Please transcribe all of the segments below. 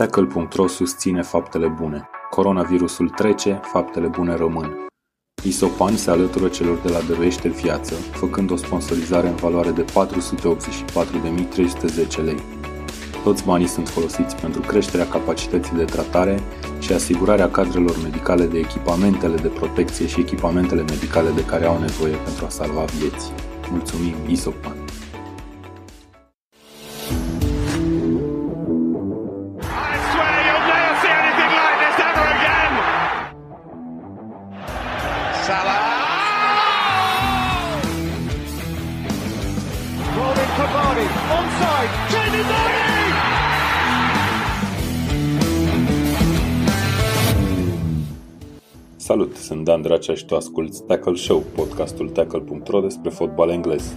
Tackle.ro susține faptele bune. Coronavirusul trece, faptele bune rămân. Isopan se alătură celor de la Dăruiește Viață, făcând o sponsorizare în valoare de 484.310 lei. Toți banii sunt folosiți pentru creșterea capacității de tratare și asigurarea cadrelor medicale de echipamentele de protecție și echipamentele medicale de care au nevoie pentru a salva vieți. Mulțumim, Isopan! Dan Dracea și tu asculti Tackle Show, podcastul tackle.ro despre fotbal englez.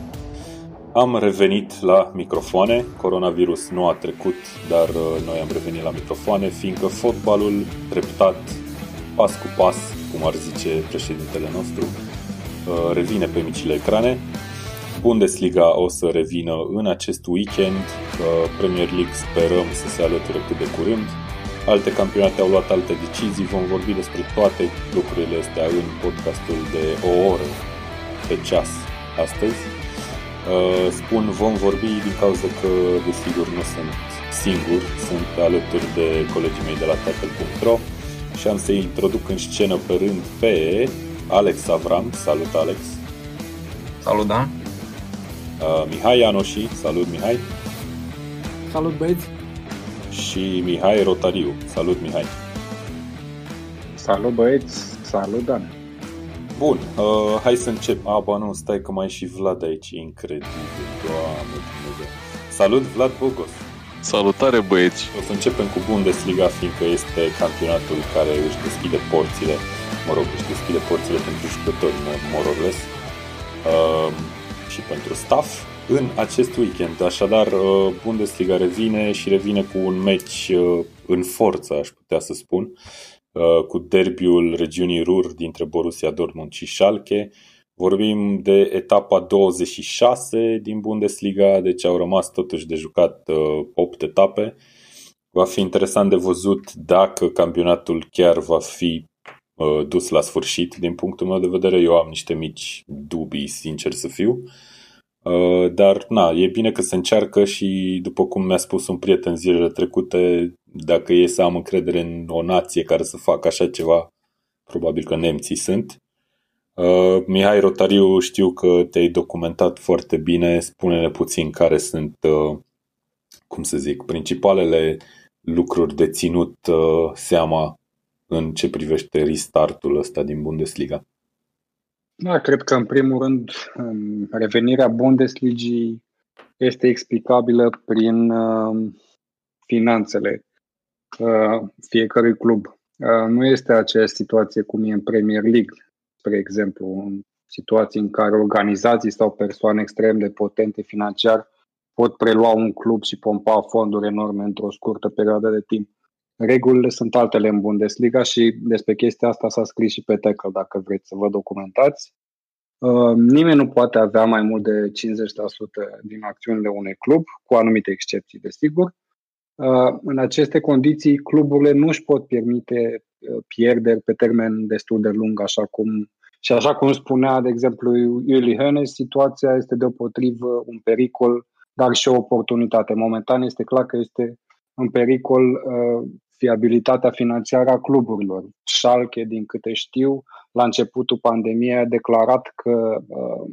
Am revenit la microfoane, coronavirus nu a trecut, dar uh, noi am revenit la microfoane, fiindcă fotbalul treptat, pas cu pas, cum ar zice președintele nostru, uh, revine pe micile ecrane. Bundesliga o să revină în acest weekend, uh, Premier League sperăm să se alăture cât de curând, alte campionate au luat alte decizii, vom vorbi despre toate lucrurile astea în podcastul de o oră pe ceas astăzi. Uh, spun vom vorbi din cauza că, desigur, nu sunt singur, sunt alături de colegii mei de la Tackle.ro și am să-i introduc în scenă pe rând pe Alex Avram. Salut, Alex! Salut, Dan! Uh, Mihai Anoși. Salut, Mihai! Salut, băieți! Și Mihai Rotariu. Salut, Mihai! Salut, băieți! Salut, Dan! Bun, uh, hai să încep. A, bă, nu, stai că mai e și Vlad aici. Incredibil, doamne Dumnezeu. Salut, Vlad Bogos! Salutare, băieți! O să începem cu Bundesliga, fiindcă este campionatul care își deschide porțile, mă rog, își deschide porțile pentru jucători, more or less, uh, și pentru staff în acest weekend. Așadar, uh, Bundesliga revine și revine cu un meci uh, în forță, aș putea să spun, uh, cu derbiul regiunii Rur dintre Borussia Dortmund și Schalke. Vorbim de etapa 26 din Bundesliga, deci au rămas totuși de jucat 8 etape. Va fi interesant de văzut dacă campionatul chiar va fi dus la sfârșit din punctul meu de vedere. Eu am niște mici dubii, sincer să fiu. Uh, Uh, dar, na, e bine că se încearcă și, după cum mi-a spus un prieten zilele trecute, dacă e să am încredere în o nație care să facă așa ceva, probabil că nemții sunt. Uh, Mihai Rotariu, știu că te-ai documentat foarte bine, spune-ne puțin care sunt, uh, cum să zic, principalele lucruri de ținut seama în ce privește restartul ăsta din Bundesliga. Da, cred că în primul rând revenirea Bundesligii este explicabilă prin uh, finanțele uh, fiecărui club. Uh, nu este aceeași situație cum e în Premier League, spre exemplu, în situații în care organizații sau persoane extrem de potente financiar pot prelua un club și pompa fonduri enorme într-o scurtă perioadă de timp. Regulile sunt altele în Bundesliga și despre chestia asta s-a scris și pe Tackle, dacă vreți să vă documentați. Uh, nimeni nu poate avea mai mult de 50% din acțiunile unui club, cu anumite excepții, desigur. Uh, în aceste condiții, cluburile nu își pot permite uh, pierderi pe termen destul de lung, așa cum și așa cum spunea, de exemplu, Uli Hönes, situația este deopotrivă un pericol, dar și o oportunitate. Momentan este clar că este în pericol uh, fiabilitatea financiară a cluburilor. Schalke, din câte știu, la începutul pandemiei a declarat că uh,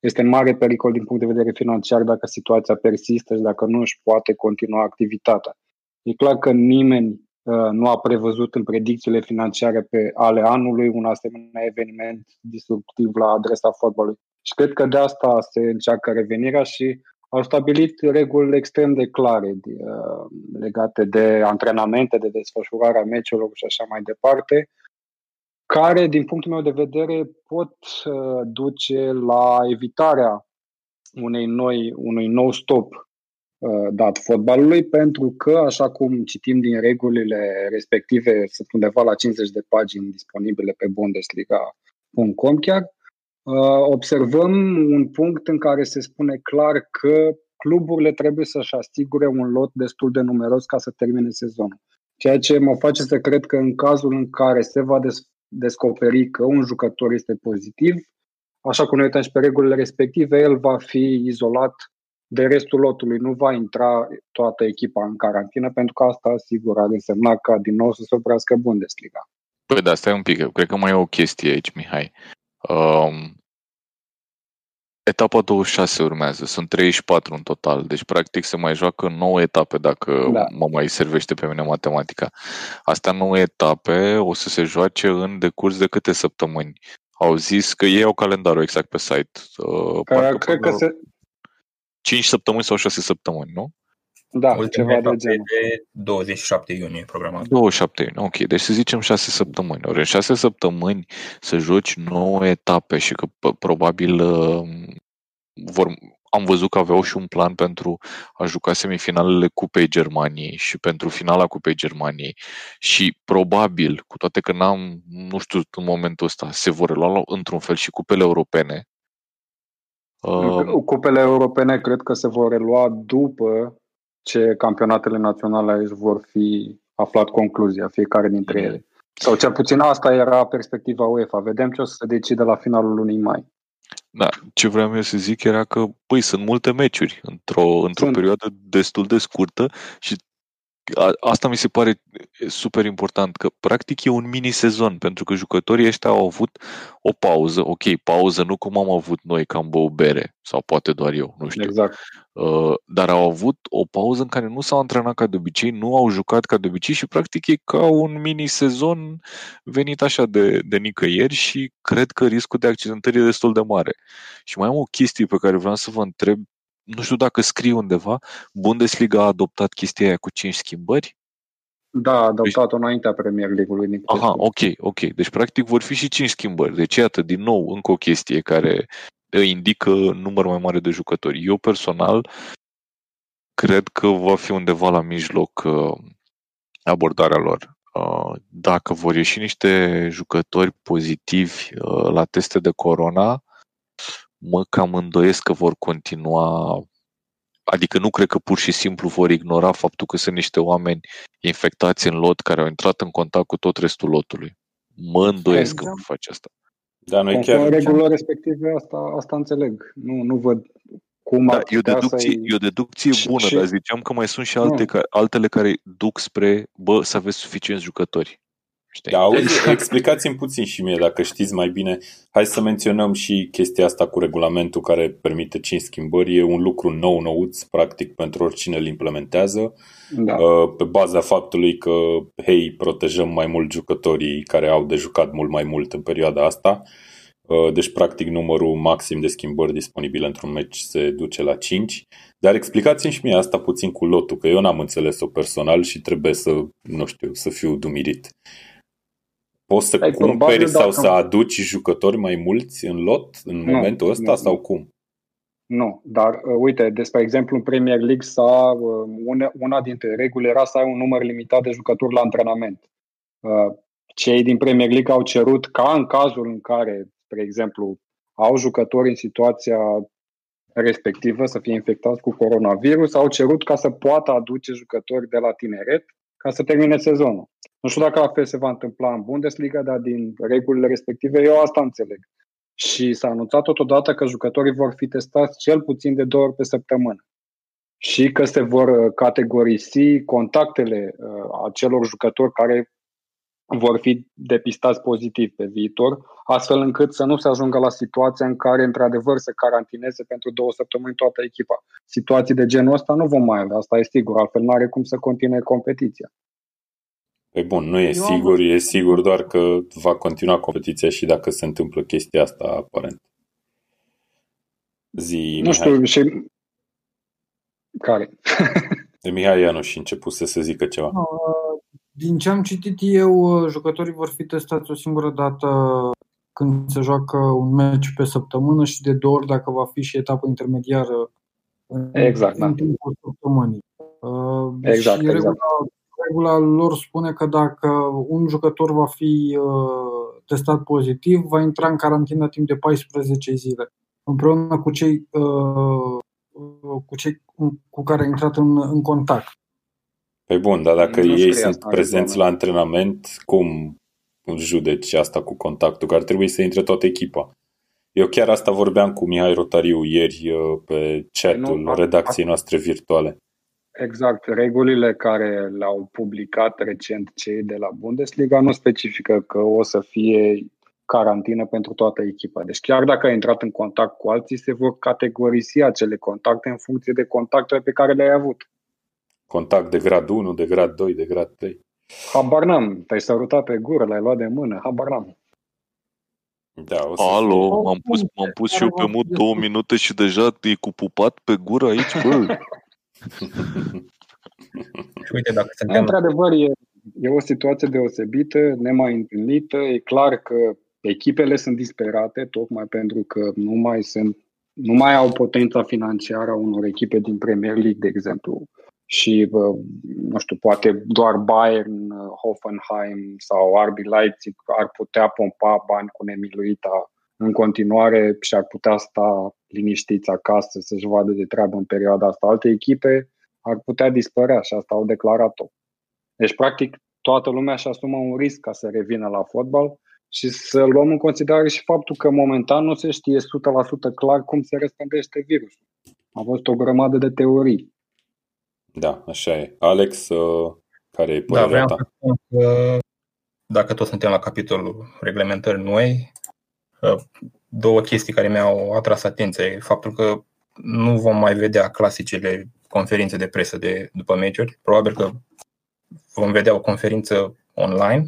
este în mare pericol din punct de vedere financiar dacă situația persistă și dacă nu își poate continua activitatea. E clar că nimeni uh, nu a prevăzut în predicțiile financiare pe ale anului un asemenea eveniment disruptiv la adresa fotbalului. Și cred că de asta se încearcă revenirea și au stabilit reguli extrem de clare uh, legate de antrenamente, de desfășurarea meciurilor și așa mai departe, care, din punctul meu de vedere, pot uh, duce la evitarea unei noi, unui nou stop uh, dat fotbalului, pentru că, așa cum citim din regulile respective, sunt undeva la 50 de pagini disponibile pe Bundesliga.com chiar, Uh, observăm un punct în care se spune clar că cluburile trebuie să-și asigure un lot destul de numeros ca să termine sezonul. Ceea ce mă face să cred că în cazul în care se va des- descoperi că un jucător este pozitiv, așa cum ne uităm și pe regulile respective, el va fi izolat de restul lotului. Nu va intra toată echipa în carantină, pentru că asta, sigur, ar însemna ca din nou să se oprească Bundesliga. Păi da, stai un pic, cred că mai e o chestie aici, Mihai. Um, etapa 26 urmează, sunt 34 în total, deci practic se mai joacă 9 etape dacă da. mă mai servește pe mine matematica. Astea 9 etape o să se joace în decurs de câte săptămâni? Au zis că ei au calendarul exact pe site. Uh, că, cred că se... 5 săptămâni sau 6 săptămâni, nu? Da, Ultima ceva de genul. De 27 iunie programat. 27 iunie, ok. Deci să zicem 6 săptămâni. Ori în 6 săptămâni să joci 9 etape și că probabil uh, vor, am văzut că aveau și un plan pentru a juca semifinalele Cupei Germaniei și pentru finala Cupei Germaniei și probabil, cu toate că n-am, nu știu în momentul ăsta, se vor lua într-un fel și cupele europene. Uh, cupele europene cred că se vor relua după ce campionatele naționale vor fi aflat concluzia, fiecare dintre ele. Sau cel puțin asta era perspectiva UEFA. Vedem ce o să se decide la finalul lunii mai. Da, ce vreau eu să zic era că, păi, sunt multe meciuri într-o, într-o perioadă destul de scurtă și asta mi se pare super important, că practic e un mini-sezon, pentru că jucătorii ăștia au avut o pauză, ok, pauză nu cum am avut noi, cam bău bere, sau poate doar eu, nu știu. Exact. Uh, dar au avut o pauză în care nu s-au antrenat ca de obicei, nu au jucat ca de obicei și practic e ca un mini-sezon venit așa de, de nicăieri și cred că riscul de accidentări e destul de mare. Și mai am o chestie pe care vreau să vă întreb nu știu dacă scrie undeva, Bundesliga a adoptat chestia aia cu 5 schimbări? Da, a adoptat-o deci... înaintea Premier League-ului. Aha, ok, ok. Deci, practic, vor fi și 5 schimbări. Deci, iată, din nou, încă o chestie care indică număr mai mare de jucători. Eu, personal, cred că va fi undeva la mijloc uh, abordarea lor. Uh, dacă vor ieși niște jucători pozitivi uh, la teste de corona, mă cam îndoiesc că vor continua Adică nu cred că pur și simplu vor ignora faptul că sunt niște oameni infectați în lot care au intrat în contact cu tot restul lotului. Mă îndoiesc exact. că vor face asta. Da, noi chiar... regulile respective asta, asta înțeleg. Nu, nu văd cum da, e, o deducție, e o deducție bună, și, dar ziceam că mai sunt și alte, ca, altele care duc spre, bă, să aveți suficienți jucători. Știi? Da, auzi, explicați-mi puțin și mie, dacă știți mai bine. Hai să menționăm și chestia asta cu regulamentul care permite 5 schimbări. E un lucru nou nouț, practic, pentru oricine îl implementează. Da. Uh, pe baza faptului că, hei, protejăm mai mult jucătorii care au de jucat mult mai mult în perioada asta. Uh, deci, practic, numărul maxim de schimbări disponibile într-un meci se duce la 5. Dar explicați-mi și mie asta puțin cu lotul, că eu n-am înțeles-o personal și trebuie să, nu știu, să fiu dumirit. Poți să Ai cumperi sau dacă... să aduci jucători mai mulți în lot în nu, momentul ăsta nu, sau cum? Nu, dar uh, uite, despre exemplu în Premier League s-a, uh, una, una dintre reguli era să ai un număr limitat de jucători la antrenament. Uh, cei din Premier League au cerut ca în cazul în care, spre exemplu, au jucători în situația respectivă să fie infectați cu coronavirus, au cerut ca să poată aduce jucători de la tineret ca să termine sezonul. Nu știu dacă la fel se va întâmpla în Bundesliga, dar din regulile respective eu asta înțeleg. Și s-a anunțat totodată că jucătorii vor fi testați cel puțin de două ori pe săptămână și că se vor uh, categorisi contactele uh, acelor jucători care vor fi depistați pozitiv pe viitor, astfel încât să nu se ajungă la situația în care, într-adevăr, se carantineze pentru două săptămâni toată echipa. Situații de genul ăsta nu vom mai avea, asta e sigur, altfel nu are cum să continue competiția. Pe bun, nu e Eu sigur, am... e sigur doar că va continua competiția și dacă se întâmplă chestia asta aparent. Zi, Nu Mihai. știu, și... Care? de Mihai Ianu și început să se zică ceva. No, din ce am citit eu, jucătorii vor fi testați o singură dată când se joacă un meci pe săptămână și de două ori dacă va fi și etapă intermediară exact, în da. timpul săptămânii. Exact, și exact. Regula, regula lor spune că dacă un jucător va fi uh, testat pozitiv, va intra în carantină timp de 14 zile, împreună cu cei uh, cu cei cu care a intrat în, în contact. Păi bun, dar dacă Nu ei scrie sunt asta în prezenți la regulament. antrenament, cum judeci asta cu contactul? Că ar trebui să intre toată echipa. Eu chiar asta vorbeam cu Mihai Rotariu ieri uh, pe chatul Nu, a- redacției noastre virtuale. Exact. Regulile care le-au publicat recent cei de la Bundesliga nu specifică că o să fie carantină pentru toată echipa. Deci chiar dacă ai intrat în contact cu alții, se vor categorisi acele contacte în funcție de contactele pe care le-ai avut. Contact de grad 1, de grad 2, de grad 3. Habar n-am. Te-ai sărutat pe gură, l-ai luat de mână. Habar n-am. Da, o să Alo, m-am pus, Oricum, m-am pus și eu pe care mut va fi două destul. minute și deja e cu pupat pe gură aici, bă. Și uite, dacă Da, suntem într-adevăr, e, e o situație deosebită, nemai întâlnită. E clar că echipele sunt disperate, tocmai pentru că nu mai sunt nu mai au potența financiară a unor echipe din Premier League, de exemplu. Și, bă, nu știu, poate doar Bayern, Hoffenheim sau RB Leipzig ar putea pompa bani cu nemiluita în continuare și ar putea sta liniștiți acasă să-și vadă de treabă în perioada asta. Alte echipe ar putea dispărea și asta au declarat-o. Deci, practic, toată lumea își asumă un risc ca să revină la fotbal și să luăm în considerare și faptul că momentan nu se știe 100% clar cum se răspândește virusul. A fost o grămadă de teorii. Da, așa e. Alex, uh, care e Da, părerea vreau ta? să spun că dacă tot suntem la capitolul reglementări noi, uh, două chestii care mi-au atras atenția e faptul că nu vom mai vedea clasicele conferințe de presă de după meciuri. Probabil că vom vedea o conferință online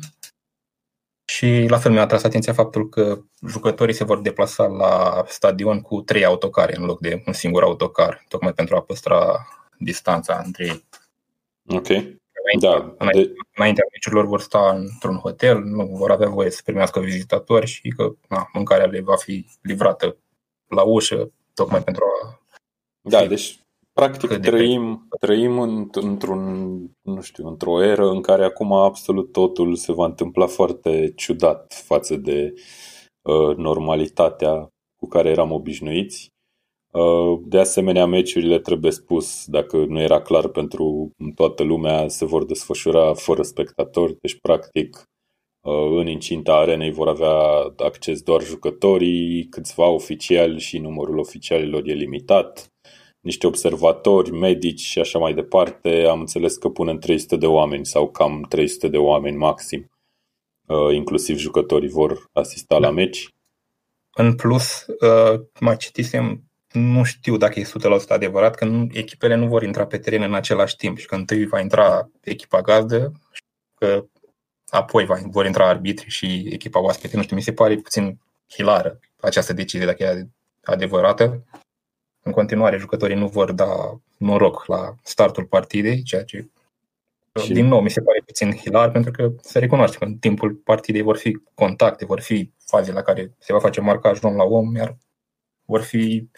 și la fel mi-a atras atenția faptul că jucătorii se vor deplasa la stadion cu trei autocare în loc de un singur autocar, tocmai pentru a păstra distanța între ei. Ok. Da, de, înaintea meciurilor vor sta într-un hotel, nu vor avea voie să primească vizitatori și că na, mâncarea le va fi livrată la ușă, tocmai pentru a... da, deci practic Cât de trăim, trăim în, într-un, nu știu, într-o eră în care acum absolut totul se va întâmpla foarte ciudat față de uh, normalitatea cu care eram obișnuiți. Uh, de asemenea, meciurile trebuie spus, dacă nu era clar pentru toată lumea, se vor desfășura fără spectatori, deci practic uh, în incinta arenei vor avea acces doar jucătorii, câțiva oficiali și numărul oficialilor e limitat, niște observatori, medici și așa mai departe. Am înțeles că pun în 300 de oameni sau cam 300 de oameni maxim, uh, inclusiv jucătorii vor asista la meci. În plus, uh, mai citisem nu știu dacă e 100% adevărat că nu, echipele nu vor intra pe teren în același timp și că întâi va intra echipa gazdă și că apoi va, vor intra arbitri și echipa oaspete. Nu știu, mi se pare puțin hilară această decizie dacă e adevărată. În continuare, jucătorii nu vor da noroc la startul partidei, ceea ce Și- din nou mi se pare puțin hilar pentru că se recunoaște că în timpul partidei vor fi contacte, vor fi faze la care se va face marcaj om la om, iar vor fi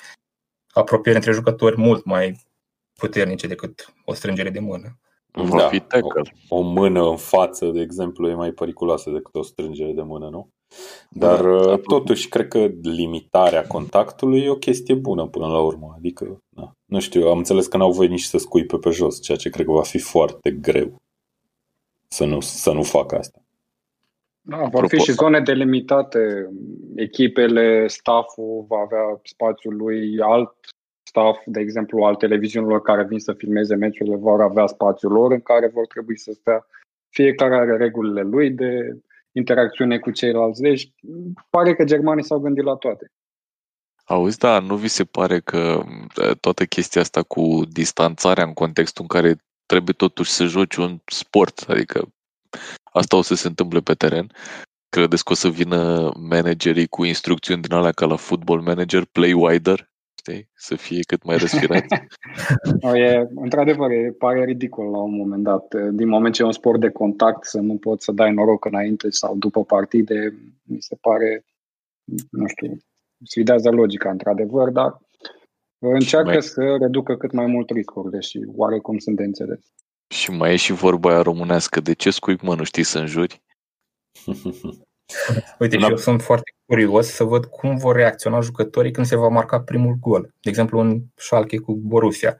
apropieri între jucători mult mai puternice decât o strângere de mână. Va Da, fi tackle. O mână în față, de exemplu, e mai periculoasă decât o strângere de mână, nu? Dar Da, uh, da. totuși cred că limitarea contactului e o chestie bună până la urmă. Adică, na, nu știu, am înțeles că n-au voie nici să scuipe pe jos, ceea ce cred că va fi foarte greu să nu, să nu facă asta. Da, vor Apropo- fi și zone delimitate. Echipele, stafful va avea spațiul lui, alt staff, de exemplu, al televiziunilor care vin să filmeze meciurile vor avea spațiul lor în care vor trebui să stea. Fiecare are regulile lui de interacțiune cu ceilalți. Deci, pare că germanii s-au gândit la toate. Auzi, da, nu vi se pare că uh, toată chestia asta cu distanțarea în contextul în care trebuie totuși să joci un sport, adică asta o să se întâmple pe teren, credeți că o să vină managerii cu instrucțiuni din alea ca la football manager, play wider, știi? Să fie cât mai răsfirați? No, e, într-adevăr, e, pare ridicol la un moment dat. Din moment ce e un sport de contact, să nu poți să dai noroc înainte sau după partide, mi se pare, nu știu, sfidează logica, într-adevăr, dar încearcă mai- să reducă cât mai mult riscurile și oarecum sunt de înțeles. Și mai e și vorba aia românească, de ce scuip mă, nu știi să înjuri? Uite, și eu sunt foarte curios să văd cum vor reacționa jucătorii când se va marca primul gol. De exemplu, în Schalke cu Borussia.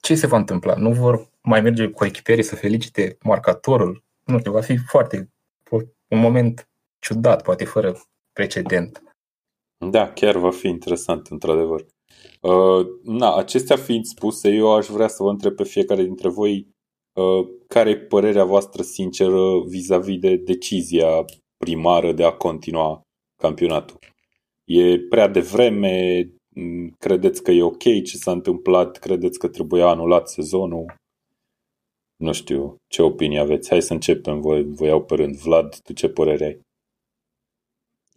Ce se va întâmpla? Nu vor mai merge cu echipierii să felicite marcatorul? Nu știu, va fi foarte un moment ciudat, poate fără precedent. Da, chiar va fi interesant, într-adevăr. Uh, na, acestea fiind spuse, eu aș vrea să vă întreb pe fiecare dintre voi uh, care e părerea voastră sinceră vis-a-vis de decizia primară de a continua campionatul. E prea devreme? Credeți că e ok ce s-a întâmplat? Credeți că trebuia anulat sezonul? Nu știu, ce opinie aveți? Hai să începem, voi, voi iau pe rând. Vlad, tu ce părere ai?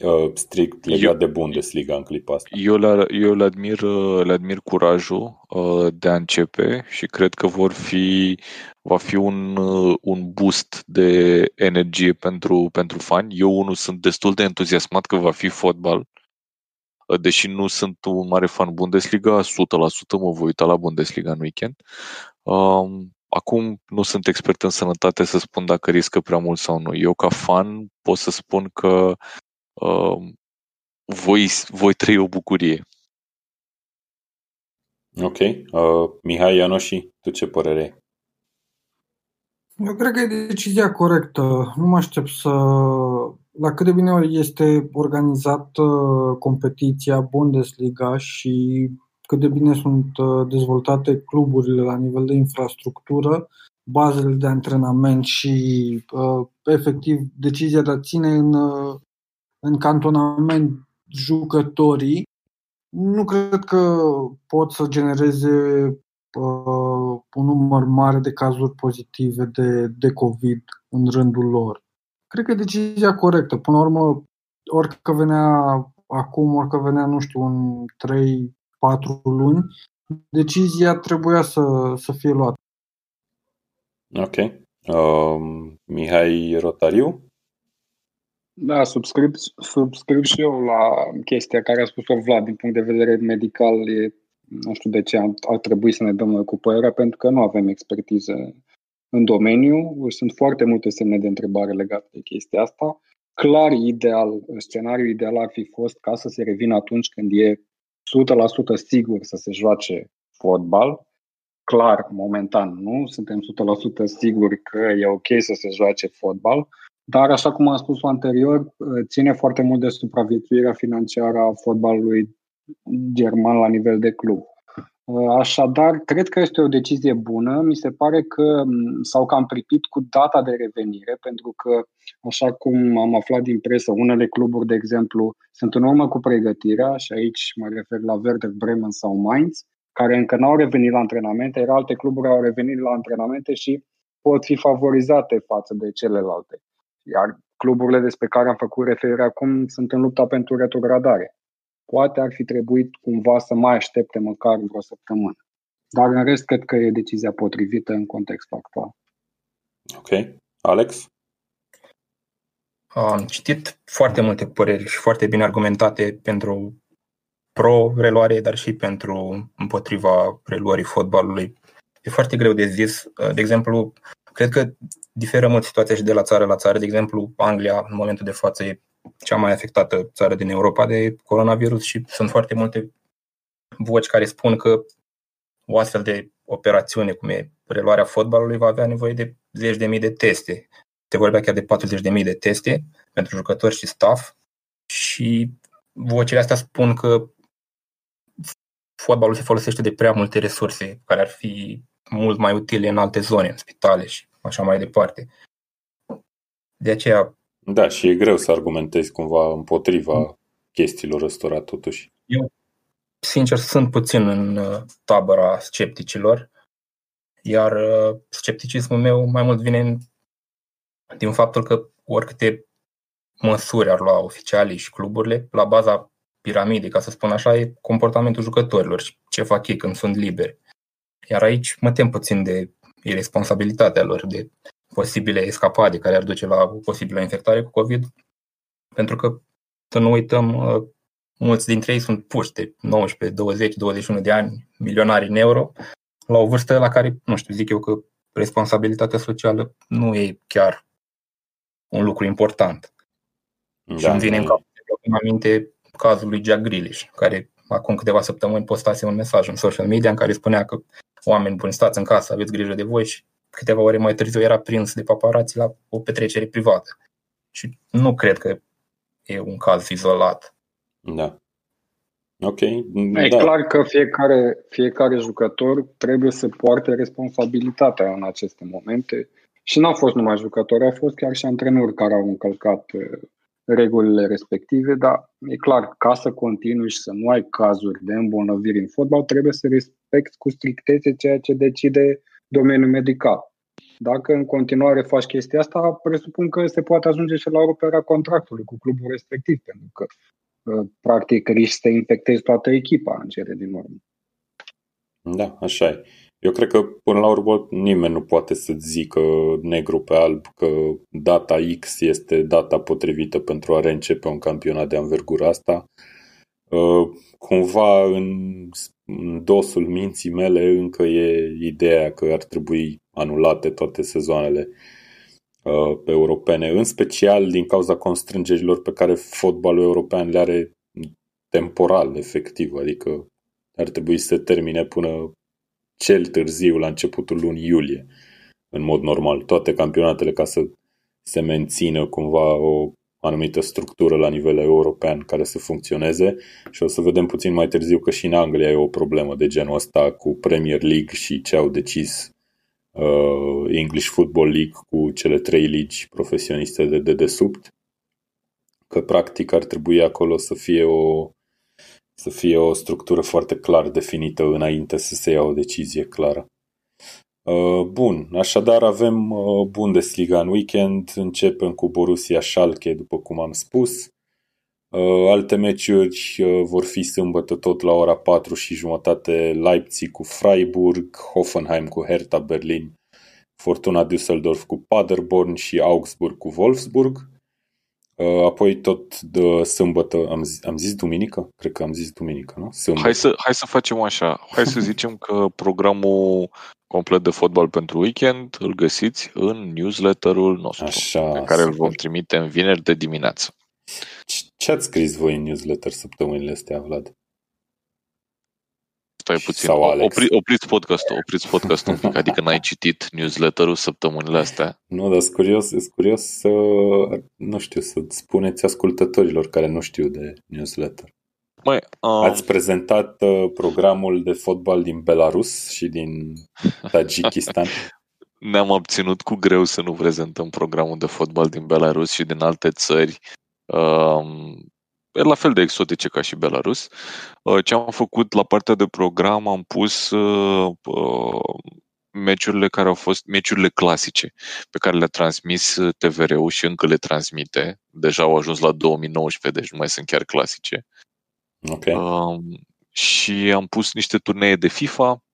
Uh, strict legat eu, de Bundesliga în clipa asta. Eu le, eu le admir, le admir curajul uh, de a începe și cred că vor fi, va fi un, uh, un boost de energie pentru, pentru fani. Eu unul sunt destul de entuziasmat că va fi fotbal, uh, deși nu sunt un mare fan Bundesliga, 100% mă voi uita la Bundesliga în weekend. Um, acum nu sunt expert în sănătate să spun dacă riscă prea mult sau nu. Eu ca fan pot să spun că uh, voi, voi trăi o bucurie. Ok. Uh, Mihai Ianoși, tu ce părere ai? Eu cred că e decizia corectă. Nu mă aștept să... La cât de bine este organizată competiția Bundesliga și cât de bine sunt uh, dezvoltate cluburile la nivel de infrastructură, bazele de antrenament și uh, efectiv decizia de a ține în, uh, în cantonament jucătorii, nu cred că pot să genereze uh, un număr mare de cazuri pozitive de, de COVID în rândul lor. Cred că e decizia corectă. Până la urmă, orică venea acum, orică venea, nu știu, în 3-4 luni, decizia trebuia să, să fie luată. Ok. Um, Mihai Rotariu? Da, subscrib, subscrib și eu la chestia care a spus-o Vlad din punct de vedere medical. E, nu știu de ce ar trebui să ne dăm noi cu părerea, pentru că nu avem expertiză în domeniu. Sunt foarte multe semne de întrebare legate de chestia asta. Clar, ideal, scenariul ideal ar fi fost ca să se revină atunci când e 100% sigur să se joace fotbal. Clar, momentan nu, suntem 100% siguri că e ok să se joace fotbal, dar, așa cum am spus anterior, ține foarte mult de supraviețuirea financiară a fotbalului german la nivel de club. Așadar, cred că este o decizie bună. Mi se pare că s-au cam pripit cu data de revenire, pentru că, așa cum am aflat din presă, unele cluburi, de exemplu, sunt în urmă cu pregătirea, și aici mă refer la Werder Bremen sau Mainz, care încă n-au revenit la antrenamente, iar alte cluburi au revenit la antrenamente și pot fi favorizate față de celelalte. Iar cluburile despre care am făcut referire acum sunt în lupta pentru retrogradare. Poate ar fi trebuit cumva să mai aștepte măcar vreo săptămână. Dar în rest, cred că e decizia potrivită în contextul actual. Ok. Alex? Am citit foarte multe păreri și foarte bine argumentate pentru pro-reluare, dar și pentru împotriva reluării fotbalului. E foarte greu de zis. De exemplu, Cred că diferă mult situația și de la țară la țară. De exemplu, Anglia, în momentul de față, e cea mai afectată țară din Europa de coronavirus și sunt foarte multe voci care spun că o astfel de operațiune, cum e reluarea fotbalului, va avea nevoie de zeci de mii de teste. Se vorbea chiar de 40 de mii de teste pentru jucători și staff și vocile astea spun că fotbalul se folosește de prea multe resurse care ar fi mult mai utile în alte zone, în spitale și așa mai departe. De aceea... Da, și e greu să argumentezi cumva împotriva mm. chestiilor ăstora totuși. Eu, sincer, sunt puțin în uh, tabăra scepticilor, iar uh, scepticismul meu mai mult vine din faptul că oricâte măsuri ar lua oficialii și cluburile, la baza piramidei, ca să spun așa, e comportamentul jucătorilor și ce fac ei când sunt liberi. Iar aici mă tem puțin de irresponsabilitatea lor, de posibile escapade care ar duce la o posibilă infectare cu COVID, pentru că, să nu uităm, uh, mulți dintre ei sunt puși de 19, 20, 21 de ani, milionari în euro, la o vârstă la care, nu știu, zic eu că responsabilitatea socială nu e chiar un lucru important. Da, și îmi vine da. în cap în aminte cazul lui Jack Grealish, care acum câteva săptămâni postase un mesaj în social media în care spunea că oameni buni stați în casă, aveți grijă de voi și câteva ore mai târziu era prins de paparații la o petrecere privată. Și nu cred că e un caz izolat. Da. Ok. E da. clar că fiecare, fiecare jucător trebuie să poarte responsabilitatea în aceste momente și nu au fost numai jucători, au fost chiar și antrenori care au încălcat uh, regulile respective, dar e clar, ca să continui și să nu ai cazuri de îmbolnăviri în fotbal, trebuie să respecti cu strictețe ceea ce decide domeniul medical. Dacă în continuare faci chestia asta, presupun că se poate ajunge și la ruperea contractului cu clubul respectiv, pentru că uh, practic riști să infectezi toată echipa în cele din urmă. Da, așa e. Eu cred că până la urmă nimeni nu poate să-ți zică negru pe alb că data X este data potrivită pentru a reîncepe un campionat de anvergura asta. Uh, cumva în dosul minții mele încă e ideea că ar trebui anulate toate sezoanele uh, europene, în special din cauza constrângerilor pe care fotbalul european le are temporal, efectiv, adică ar trebui să se termine până cel târziu la începutul lunii iulie, în mod normal, toate campionatele ca să se mențină cumva o anumită structură la nivel european care să funcționeze. Și o să vedem puțin mai târziu că și în Anglia e o problemă de genul ăsta cu Premier League și ce au decis uh, English Football League cu cele trei ligi profesioniste de dedesubt că practic ar trebui acolo să fie o să fie o structură foarte clar definită înainte să se ia o decizie clară. Uh, bun, așadar avem uh, Bundesliga în weekend, începem cu Borussia Schalke, după cum am spus. Uh, alte meciuri vor fi sâmbătă tot la ora 4 și jumătate Leipzig cu Freiburg, Hoffenheim cu Hertha Berlin, Fortuna Düsseldorf cu Paderborn și Augsburg cu Wolfsburg. Apoi tot de sâmbătă, am zis, am zis duminică? Cred că am zis duminică, nu? Sâmbătă. Hai să, hai să facem așa. Hai să zicem că programul complet de fotbal pentru weekend îl găsiți în newsletterul nostru, Așa, pe care super. îl vom trimite în vineri de dimineață. Ce ați scris voi în newsletter săptămânile astea, Vlad? Stai puțin, Sau Alex. Opri, opriți podcastul, opriți podcastul un pic, adică n-ai citit newsletterul săptămânile astea. Nu, dar sunt curios, sunt curios să, nu știu, să spuneți ascultătorilor care nu știu de newsletter. Măi, um... Ați prezentat uh, programul de fotbal din Belarus și din Tajikistan? Ne-am obținut cu greu să nu prezentăm programul de fotbal din Belarus și din alte țări. Um, la fel de exotice ca și Belarus. Uh, ce am făcut la partea de program, am pus uh, uh, meciurile care au fost meciurile clasice pe care le-a transmis TVR-ul și încă le transmite. Deja au ajuns la 2019, deci nu mai sunt chiar clasice. Okay. Um, și am pus niște turnee de FIFA,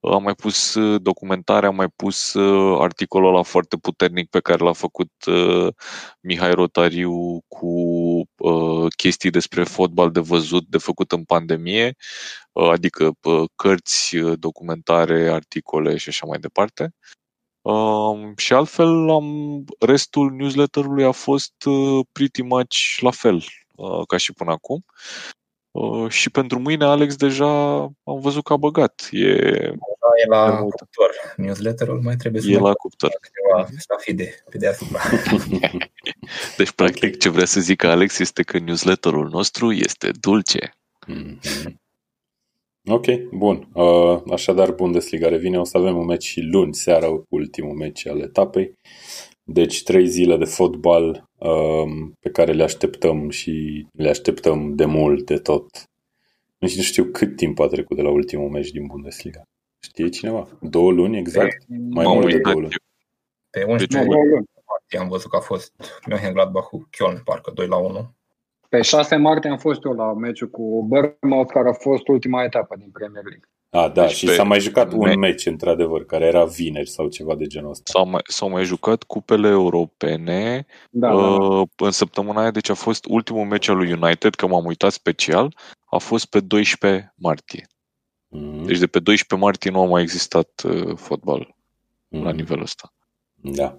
am mai pus uh, documentare, am mai pus uh, articolul ăla foarte puternic pe care l-a făcut uh, Mihai Rotariu cu uh, chestii despre fotbal de văzut, de făcut în pandemie, uh, adică uh, cărți, documentare, articole și așa mai departe. Uh, și altfel, am, restul newsletterului a fost uh, pretty much la fel uh, ca și până acum. Uh, și pentru mâine, Alex, deja am văzut că a băgat. E, e la e cuptor. Newsletterul mai trebuie să e la cuptor. câteva stafide pe deasupra. deci, practic, ce vrea să zică Alex este că newsletterul nostru este dulce. Mm-hmm. Ok, bun. Uh, așadar, Bundesliga revine. O să avem un meci luni seara, ultimul meci al etapei. Deci trei zile de fotbal um, pe care le așteptăm și le așteptăm de mult, de tot. Nu știu, nu știu cât timp a trecut de la ultimul meci din Bundesliga. Știe cineva? Două luni exact? Mai mult de două luni. Pe 11 luni am văzut că a fost Mönchengladbach cu Köln, parcă 2 la 1. Pe 6 martie am fost eu la meciul cu Bournemouth, care a fost ultima etapă din Premier League. A, da, deci și s-a mai jucat un me- meci, într-adevăr, care era vineri sau ceva de genul ăsta. S-au mai, s-au mai jucat cupele europene da, uh, da. în săptămâna aia, deci a fost ultimul meci al lui United, că m-am uitat special, a fost pe 12 martie. Mm-hmm. Deci de pe 12 martie nu a mai existat uh, fotbal mm-hmm. la nivelul ăsta. Da.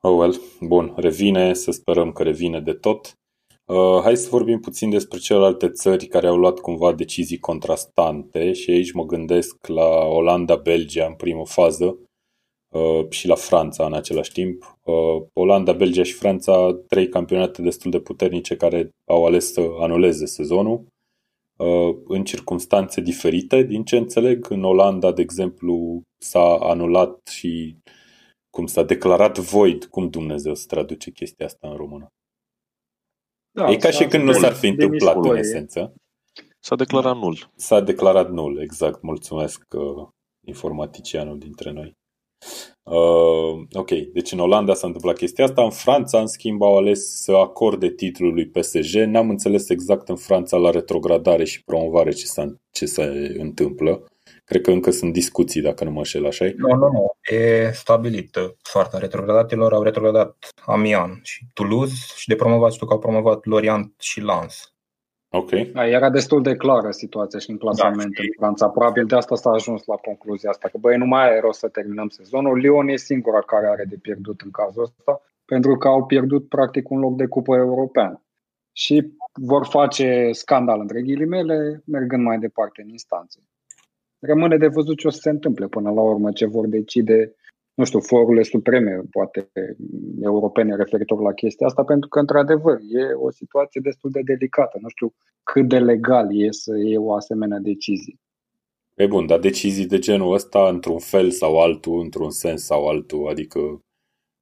Oh well, bun, revine, să sperăm că revine de tot. Uh, hai să vorbim puțin despre celelalte țări care au luat cumva decizii contrastante și aici mă gândesc la Olanda, Belgia în primă fază uh, și la Franța în același timp. Uh, Olanda, Belgia și Franța, trei campionate destul de puternice care au ales să anuleze sezonul uh, în circunstanțe diferite, din ce înțeleg. În Olanda, de exemplu, s-a anulat și cum s-a declarat void, cum Dumnezeu să traduce chestia asta în română? Da, e ca și când nu s-ar fi întâmplat în esență. S-a declarat nul. S-a declarat nul, exact. Mulțumesc uh, informaticianul dintre noi. Uh, ok, deci în Olanda s-a întâmplat chestia asta, în Franța, în schimb, au ales să acorde titlul lui PSG. N-am înțeles exact în Franța la retrogradare și promovare ce, s-a, ce se întâmplă. Cred că încă sunt discuții, dacă nu mă înșel, așa Nu, nu, nu. E stabilit soarta retrogradatelor. Au retrogradat Amiens și Toulouse și de promovat știu că au promovat Lorient și Lens. Ok. Da, era destul de clară situația și în clasament da, în Franța. Probabil de asta s-a ajuns la concluzia asta, că băi, nu mai are rost să terminăm sezonul. Lyon e singura care are de pierdut în cazul ăsta, pentru că au pierdut practic un loc de cupă europeană. Și vor face scandal între ghilimele, mergând mai departe în instanțe rămâne de văzut ce o să se întâmple până la urmă, ce vor decide, nu știu, forurile supreme, poate europene referitor la chestia asta, pentru că, într-adevăr, e o situație destul de delicată. Nu știu cât de legal e să iei o asemenea decizie. E bun, dar decizii de genul ăsta, într-un fel sau altul, într-un sens sau altul, adică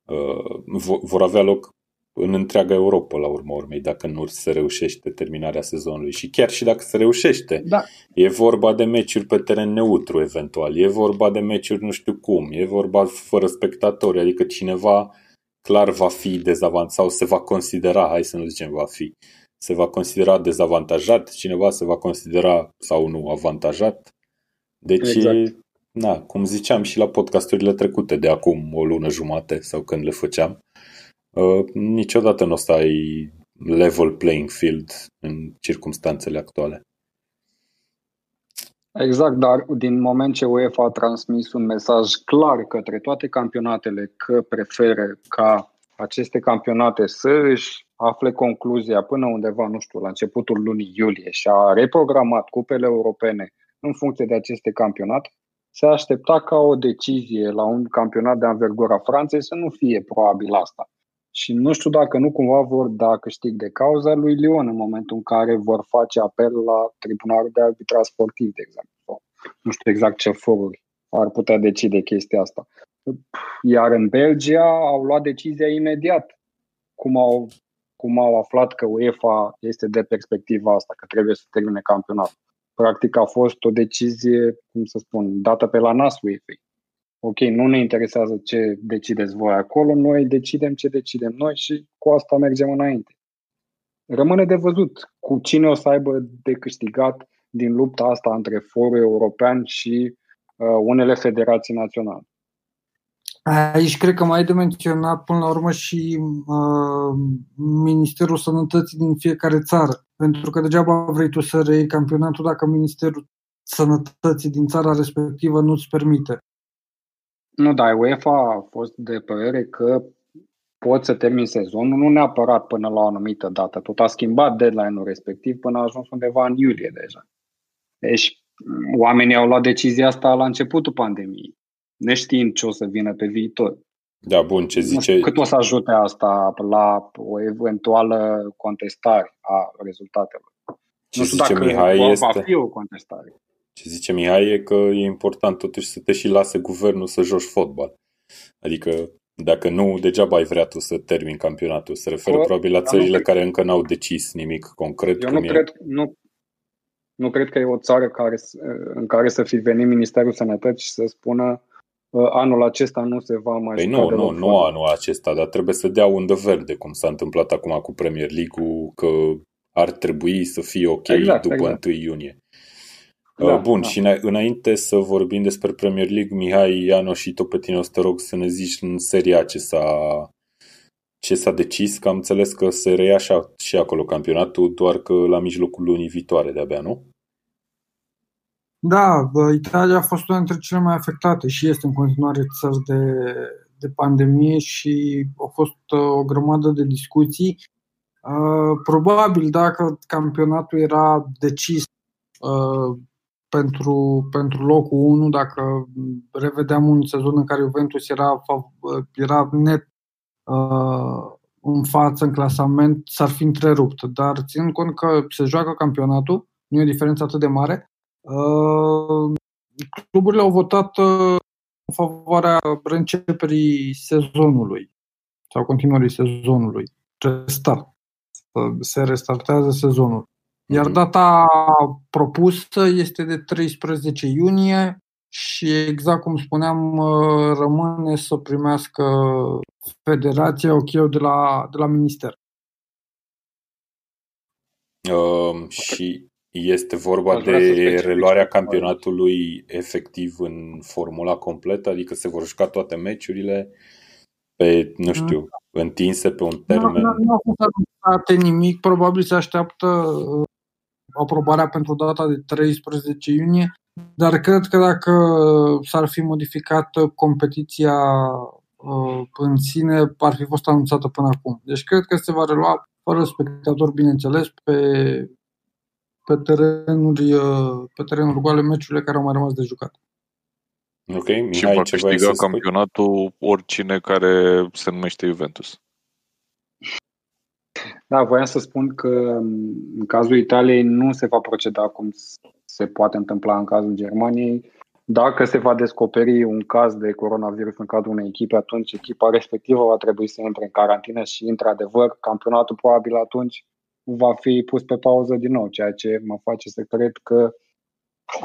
uh, vor avea loc în întreaga Europa, la urma urmei, dacă nu se reușește terminarea sezonului. Și chiar și dacă se reușește, da. e vorba de meciuri pe teren neutru, eventual, e vorba de meciuri nu știu cum, e vorba fără spectatori, adică cineva clar va fi dezavantajat sau se va considera, hai să nu zicem va fi, se va considera dezavantajat, cineva se va considera sau nu avantajat. Deci, exact. na, cum ziceam și la podcasturile trecute de acum o lună jumate sau când le făceam, Uh, niciodată nu o să ai level playing field în circumstanțele actuale. Exact, dar din moment ce UEFA a transmis un mesaj clar către toate campionatele că preferă ca aceste campionate să își afle concluzia până undeva, nu știu, la începutul lunii iulie și a reprogramat cupele europene în funcție de aceste campionate, se aștepta ca o decizie la un campionat de anvergura Franței să nu fie probabil asta. Și nu știu dacă nu cumva vor da câștig de cauza lui Lyon în momentul în care vor face apel la Tribunalul de Arbitraj Sportiv, de exemplu. Nu știu exact ce foruri ar putea decide chestia asta. Iar în Belgia au luat decizia imediat. Cum au, cum au aflat că UEFA este de perspectiva asta, că trebuie să termine campionatul. Practic a fost o decizie, cum să spun, dată pe la nas UEFA ok, nu ne interesează ce decideți voi acolo, noi decidem ce decidem noi și cu asta mergem înainte. Rămâne de văzut cu cine o să aibă de câștigat din lupta asta între forul european și uh, unele federații naționale. Aici cred că mai e de menționat până la urmă și uh, Ministerul Sănătății din fiecare țară. Pentru că degeaba vrei tu să reiei campionatul dacă Ministerul Sănătății din țara respectivă nu-ți permite. Nu, dar UEFA a fost de părere că poți să termini sezonul, nu neapărat până la o anumită dată. Tot a schimbat deadline-ul respectiv până a ajuns undeva în iulie deja. Deci oamenii au luat decizia asta la începutul pandemiei, neștiind ce o să vină pe viitor. Da, bun, ce zice... Nu știu cât o să ajute asta la o eventuală contestare a rezultatelor. Ce nu știu zice dacă Mihai va, este... va fi o contestare. Ce zice Mihai e că e important totuși să te și lase guvernul să joci fotbal. Adică dacă nu, degeaba ai vrea tu să termini campionatul. Se referă Cor, probabil la țările care încă n-au decis nimic concret. Eu nu e... cred, nu, nu cred că e o țară care, în care să fi venit Ministerul Sănătății și să spună anul acesta nu se va mai păi nu, nu, nu anul acesta, dar trebuie să dea undă verde, cum s-a întâmplat acum cu Premier League-ul, că ar trebui să fie ok exact, după exact. 1 iunie. Da, Bun, da. și înainte să vorbim despre Premier League, Mihai, Ianoș și tot pe tine o să te rog să ne zici în seria ce s-a, ce s-a decis, că am înțeles că se reia și, și acolo campionatul, doar că la mijlocul lunii viitoare de-abia, nu? Da, Italia a fost una dintre cele mai afectate și este în continuare țări de, de pandemie și a fost o grămadă de discuții. Probabil dacă campionatul era decis pentru, pentru locul 1, dacă revedeam un sezon în care Juventus era, era net în față în clasament, s-ar fi întrerupt. Dar ținând cont că se joacă campionatul, nu e o diferență atât de mare, cluburile au votat în favoarea reînceperii sezonului sau continuării sezonului. Restart. Se restartează sezonul. Iar mhm. data propusă este de 13 iunie și exact cum spuneam, rămâne să primească federația ok de la, de la minister. Uh, și este vorba de reluarea campionatului efectiv în formula completă, adică se vor juca toate meciurile pe, nu mm. știu, întinse pe un termen. Nu, nu, nu a fost nimic, probabil se așteaptă uh, aprobarea pentru data de 13 iunie, dar cred că dacă s-ar fi modificat competiția uh, în sine, ar fi fost anunțată până acum. Deci cred că se va relua fără spectator, bineînțeles, pe pe terenuri, uh, pe terenuri goale meciurile care au mai rămas de jucat. Ok, Mihai, și va câștiga campionatul oricine care se numește Juventus. Da, voiam să spun că în cazul Italiei nu se va proceda cum se poate întâmpla în cazul Germaniei. Dacă se va descoperi un caz de coronavirus în cadrul unei echipe, atunci echipa respectivă va trebui să intre în carantină și, într-adevăr, campionatul probabil atunci va fi pus pe pauză din nou, ceea ce mă face să cred că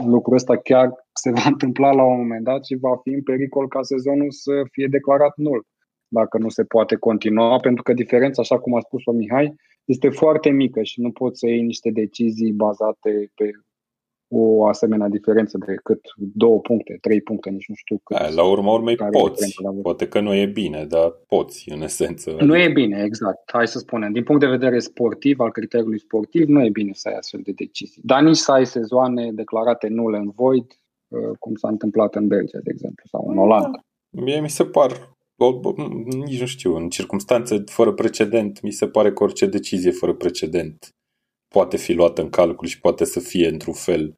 lucrul ăsta chiar se va întâmpla la un moment dat și va fi în pericol ca sezonul să fie declarat nul dacă nu se poate continua, pentru că diferența, așa cum a spus-o Mihai, este foarte mică și nu poți să iei niște decizii bazate pe o asemenea diferență de cât două puncte, trei puncte, nici nu știu cât. Da, la urma urmei poți. Poate că nu e bine, dar poți, în esență. Nu e bine, exact. Hai să spunem. Din punct de vedere sportiv, al criteriului sportiv, nu e bine să ai astfel de decizii. Dar nici să ai sezoane declarate nule în void, uh, cum s-a întâmplat în Belgia, de exemplu, sau în Olanda. Mie mi se par nici nu știu, în circunstanțe fără precedent, mi se pare că orice decizie fără precedent poate fi luată în calcul și poate să fie într-un fel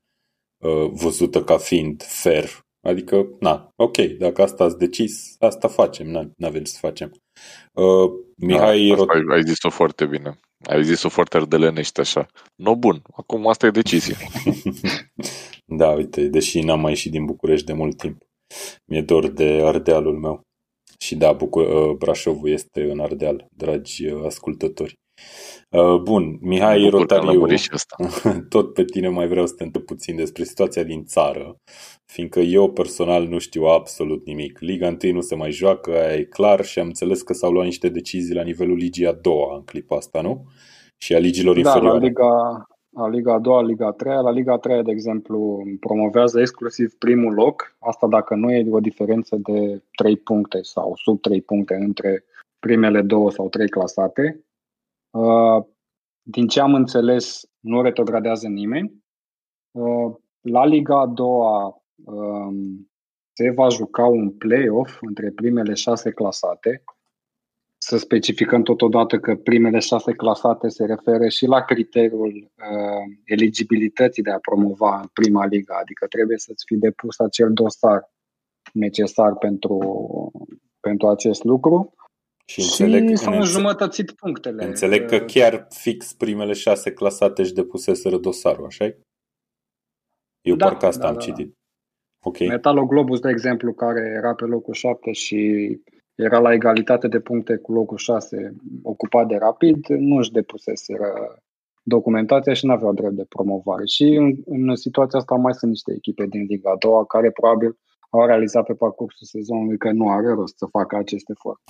uh, văzută ca fiind fair. Adică, na, ok, dacă asta ați decis, asta facem, nu avem să facem. Uh, Mihai da, Rot... ai, ai zis-o foarte bine. Ai zis-o foarte ardelenește așa. No, bun, acum asta e decizie. da, uite, deși n-am mai ieșit din București de mult timp. Mi-e dor de Ardealul meu. Și da, Bucur- uh, Brașovul este în Ardeal, dragi uh, ascultători. Uh, bun, Mihai Rotariu, tot pe tine mai vreau să te întreb puțin despre situația din țară, fiindcă eu personal nu știu absolut nimic. Liga 1 nu se mai joacă, aia e clar și am înțeles că s-au luat niște decizii la nivelul ligii a doua în clipa asta, nu? Și a ligilor da, inferioare. La Liga, la Liga a doua, Liga a treia. La Liga a treia, de exemplu, promovează exclusiv primul loc, asta dacă nu e o diferență de 3 puncte sau sub 3 puncte între primele două sau trei clasate. Uh, din ce am înțeles, nu retrogradează nimeni. Uh, la Liga a doua um, se va juca un play-off între primele șase clasate. Să specificăm totodată că primele șase clasate se referă și la criteriul uh, eligibilității de a promova în prima liga, adică trebuie să-ți fi depus acel dosar necesar pentru, pentru acest lucru. Și, înțeleg, și s-au înjumătățit punctele. Înțeleg că chiar fix primele șase clasate își depuseseră dosarul, așa Eu da, parcă asta da, am da, citit. Okay. Metaloglobus, de exemplu, care era pe locul 7 și era la egalitate de puncte cu locul 6 ocupat de rapid, nu își depuseseră documentația și nu aveau drept de promovare. Și în, în situația asta mai sunt niște echipe din Liga a doua care probabil au realizat pe parcursul sezonului că nu are rost să facă acest efort.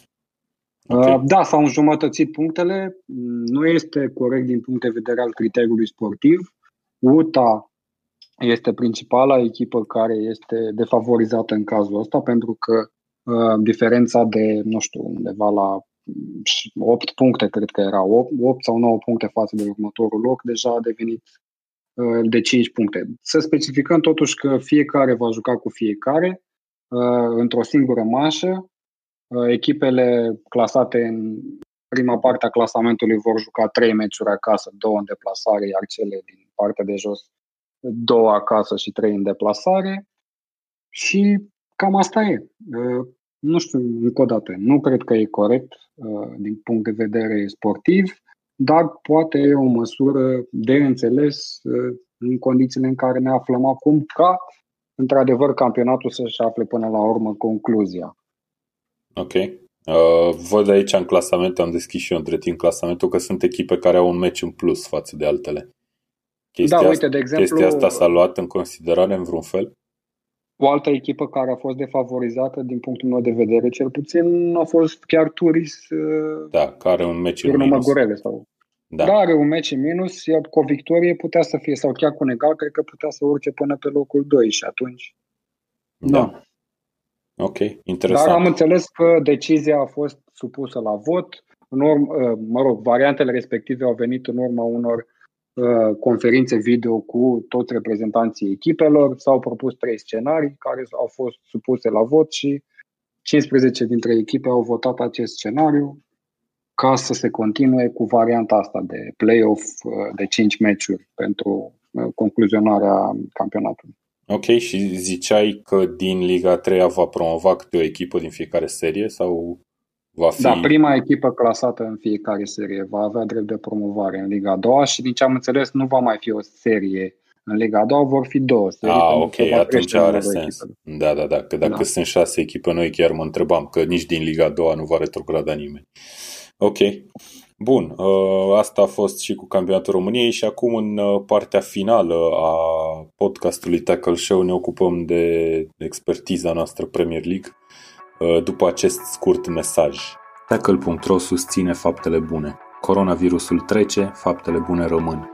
Okay. Uh, da, s-au înjumătățit punctele. Nu este corect din punct de vedere al criteriului sportiv. UTA este principala echipă care este defavorizată în cazul ăsta pentru că uh, diferența de, nu știu, undeva la 8 puncte, cred că era 8, 8 sau 9 puncte față de următorul loc, deja a devenit uh, de 5 puncte. Să specificăm totuși că fiecare va juca cu fiecare uh, într-o singură manșă Echipele clasate în prima parte a clasamentului vor juca trei meciuri acasă, două în deplasare, iar cele din partea de jos două acasă și trei în deplasare. Și cam asta e. Nu știu, încă o dată, nu cred că e corect din punct de vedere sportiv, dar poate e o măsură de înțeles în condițiile în care ne aflăm acum ca, într-adevăr, campionatul să-și afle până la urmă concluzia. Ok. Uh, văd aici în clasament, am deschis și eu între timp clasamentul, că sunt echipe care au un meci în plus față de altele. Chestia, da, uite, de exemplu, chestia asta s-a luat în considerare în vreun fel? O altă echipă care a fost defavorizată, din punctul meu de vedere, cel puțin, a fost chiar Turis. Uh, da, care un meci în minus. Măgurele sau da. Dar are un meci în minus, iar cu o victorie putea să fie, sau chiar cu un egal, cred că putea să urce până pe locul 2 și atunci... Da. da. Ok, interesant. Dar am înțeles că decizia a fost supusă la vot. În urmă, ă, mă rog, variantele respective au venit în urma unor uh, conferințe video cu toți reprezentanții echipelor. S-au propus trei scenarii care au fost supuse la vot și 15 dintre echipe au votat acest scenariu ca să se continue cu varianta asta de play-off uh, de 5 meciuri pentru uh, concluzionarea campionatului. Ok, și ziceai că din Liga 3 va promova câte o echipă din fiecare serie sau va fi... Da, prima echipă clasată în fiecare serie va avea drept de promovare în Liga 2 și din ce am înțeles nu va mai fi o serie în Liga a doua vor fi două serii. Ah, ok, atunci are sens. Echipele. Da, da, da, că dacă da. sunt șase echipe noi, chiar mă întrebam că nici din Liga a doua nu va retrograda nimeni. Ok. Bun, uh, asta a fost și cu campionatul României și acum în uh, partea finală a podcastului Tackle Show ne ocupăm de expertiza noastră Premier League uh, după acest scurt mesaj. Tackle.ro susține faptele bune. Coronavirusul trece, faptele bune rămân.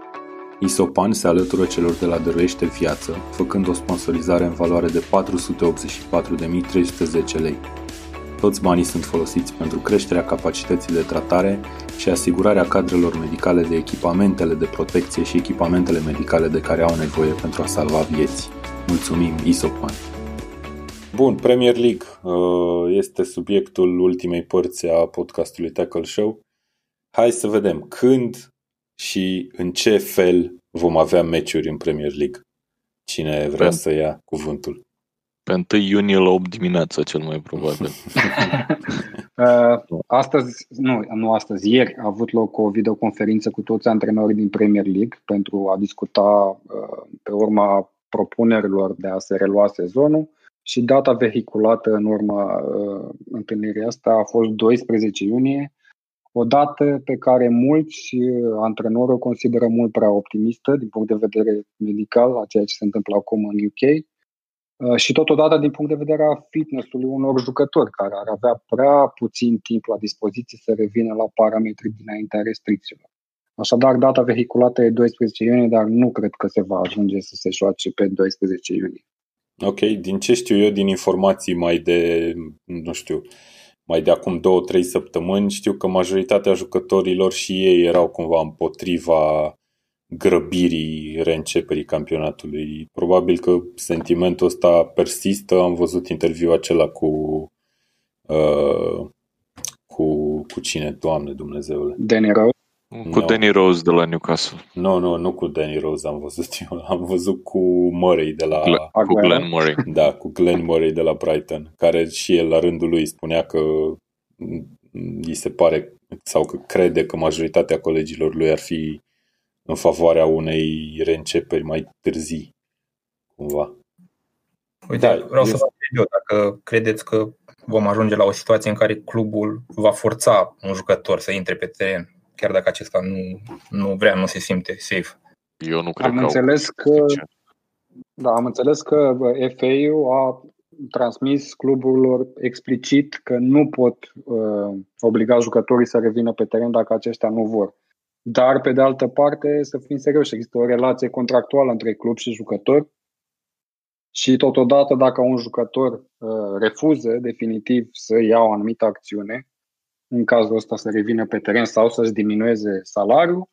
Isopan se alătură celor de la Dăruiește Viață, făcând o sponsorizare în valoare de 484.310 lei. Toți banii sunt folosiți pentru creșterea capacității de tratare și asigurarea cadrelor medicale de echipamentele de protecție și echipamentele medicale de care au nevoie pentru a salva vieți. Mulțumim, Isopan! Bun, Premier League uh, este subiectul ultimei părți a podcastului Tackle Show. Hai să vedem când și în ce fel vom avea meciuri în Premier League. Cine vrea să ia cuvântul? Pe 1 iunie la 8 dimineața, cel mai probabil. uh, astăzi, nu, nu astăzi, ieri a avut loc o videoconferință cu toți antrenorii din Premier League pentru a discuta uh, pe urma propunerilor de a se relua sezonul și data vehiculată în urma uh, întâlnirii asta a fost 12 iunie, o dată pe care mulți uh, antrenori o consideră mult prea optimistă din punct de vedere medical a ceea ce se întâmplă acum în UK Uh, și totodată din punct de vedere a fitnessului unor jucători care ar avea prea puțin timp la dispoziție să revină la parametrii dinaintea restricțiilor. Așadar, data vehiculată e 12 iunie, dar nu cred că se va ajunge să se joace pe 12 iunie. Ok, din ce știu eu, din informații mai de, nu știu, mai de acum două, trei săptămâni, știu că majoritatea jucătorilor și ei erau cumva împotriva grăbirii reînceperii campionatului. Probabil că sentimentul ăsta persistă. Am văzut interviul acela cu uh, cu, cu cine? Doamne Dumnezeule. Danny Rose? Cu no. Danny Rose de la Newcastle. Nu, nu, nu cu Danny Rose am văzut eu. Am văzut cu Murray de la... Gl- cu Glenn Murray. Da, cu Glenn Murray de la Brighton, care și el la rândul lui spunea că îi se pare sau că crede că majoritatea colegilor lui ar fi în favoarea unei reînceperi mai târzii, cumva. Uite, da, vreau să vă eu dacă credeți că vom ajunge la o situație în care clubul va forța un jucător să intre pe teren, chiar dacă acesta nu, nu vrea, nu se simte safe. Eu nu cred am că înțeles că, da, am înțeles că FA-ul a transmis cluburilor explicit că nu pot uh, obliga jucătorii să revină pe teren dacă aceștia nu vor. Dar, pe de altă parte, să fim serioși, există o relație contractuală între club și jucător și totodată dacă un jucător uh, refuză definitiv să ia o anumită acțiune, în cazul ăsta să revină pe teren sau să-și diminueze salariul,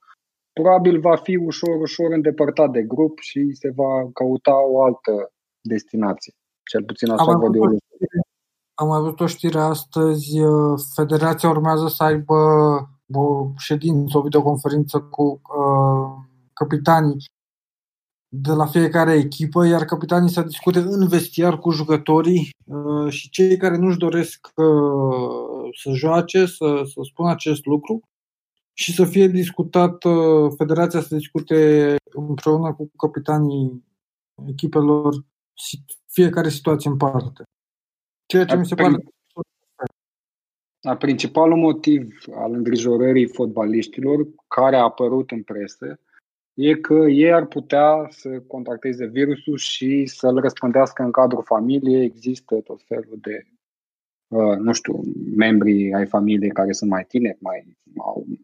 probabil va fi ușor, ușor îndepărtat de grup și se va căuta o altă destinație. Cel puțin asta văd eu. Am mai văzut o știre astăzi, federația urmează să aibă o ședință, o videoconferință cu uh, capitanii de la fiecare echipă, iar capitanii să discute în vestiar cu jucătorii uh, și cei care nu-și doresc uh, să joace să, să spună acest lucru și să fie discutat, uh, federația să discute împreună cu capitanii echipelor fiecare situație în parte. Ceea ce mi se pare a principalul motiv al îngrijorării fotbaliștilor care a apărut în presă e că ei ar putea să contacteze virusul și să-l răspândească în cadrul familiei. Există tot felul de, uh, nu știu, membri ai familiei care sunt mai tineri, mai,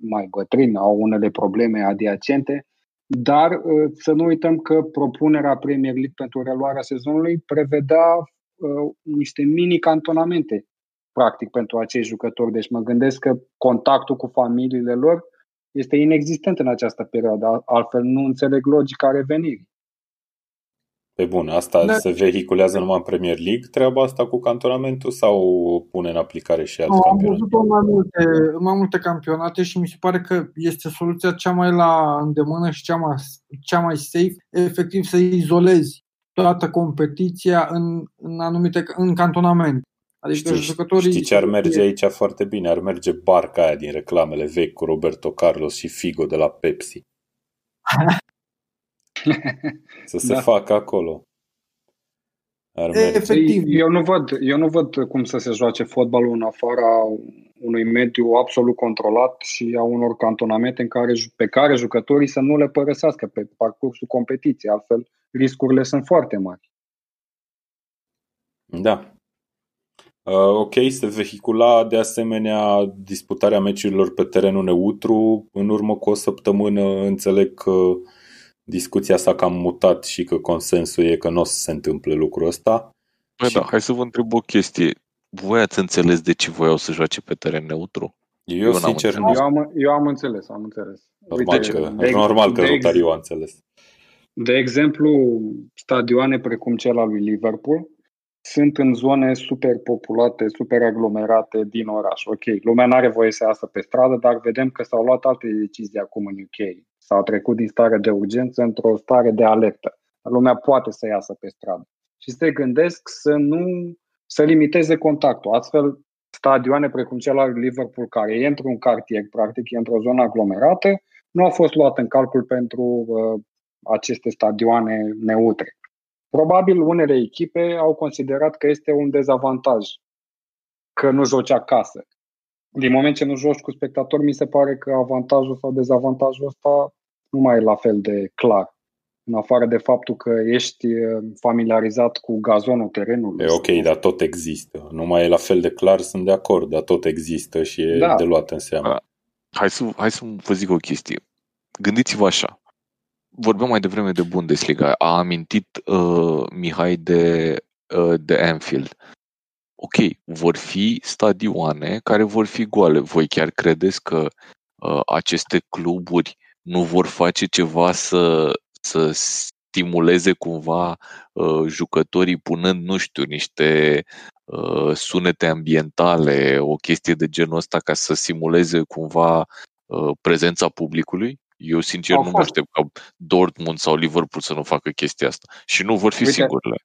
mai bătrâni, au unele probleme adiacente, dar uh, să nu uităm că propunerea Premier League pentru reluarea sezonului prevedea uh, niște mini-cantonamente practic pentru acei jucători. Deci mă gândesc că contactul cu familiile lor este inexistent în această perioadă, altfel nu înțeleg logica revenirii. Pe bun, asta da. se vehiculează numai în Premier League, treaba asta cu cantonamentul sau pune în aplicare și alte no, campionate? Am văzut mai multe, mai multe campionate și mi se pare că este soluția cea mai la îndemână și cea mai, cea mai safe, efectiv să izolezi toată competiția în, în anumite în cantonament. Adică știi, jucătorii... Știi ce ar merge aici foarte bine? Ar merge barca aia din reclamele vechi cu Roberto Carlos și Figo de la Pepsi. Să se da. facă acolo. Ar merge. Efectiv. Eu nu, văd, eu nu văd cum să se joace fotbalul în afara unui mediu absolut controlat și a unor cantonamente în care, pe care jucătorii să nu le părăsească pe parcursul competiției. Altfel, riscurile sunt foarte mari. Da. Uh, ok, se vehicula de asemenea disputarea meciurilor pe terenul neutru. În urmă cu o săptămână înțeleg că discuția s-a cam mutat și că consensul e că nu o să se întâmple lucrul ăsta. Bă, și... da, hai să vă întreb o chestie. Voi ați înțeles de ce voiau să joace pe teren neutru? Eu, eu sincer, nu. Eu am, eu am înțeles, am înțeles. Normal Uite, că, de, normal că Rotariu a înțeles. De exemplu, stadioane precum cel al lui Liverpool, sunt în zone superpopulate, superaglomerate din oraș. Ok, lumea nu are voie să iasă pe stradă, dar vedem că s-au luat alte decizii acum în UK. S-au trecut din stare de urgență într-o stare de alertă. Lumea poate să iasă pe stradă. Și se gândesc să nu să limiteze contactul. Astfel, stadioane precum cel al Liverpool, care e într-un cartier, practic e într-o zonă aglomerată, nu a fost luat în calcul pentru uh, aceste stadioane neutre. Probabil unele echipe au considerat că este un dezavantaj că nu joci acasă. Din moment ce nu joci cu spectatori, mi se pare că avantajul sau dezavantajul ăsta nu mai e la fel de clar. În afară de faptul că ești uh, familiarizat cu gazonul terenului. E ok, dar tot există. Nu mai e la fel de clar, sunt de acord, dar tot există și e da. de luat în seamă. Hai să, hai să vă zic o chestie. Gândiți-vă așa vorbeam mai devreme de Bundesliga. A amintit uh, Mihai de, uh, de Anfield. Ok, vor fi stadioane care vor fi goale. Voi chiar credeți că uh, aceste cluburi nu vor face ceva să, să stimuleze cumva uh, jucătorii punând, nu știu, niște uh, sunete ambientale, o chestie de genul ăsta ca să simuleze cumva uh, prezența publicului? Eu, sincer, Au nu fost. mă aștept ca Dortmund sau Liverpool să nu facă chestia asta. Și nu vor fi Uite, singurele.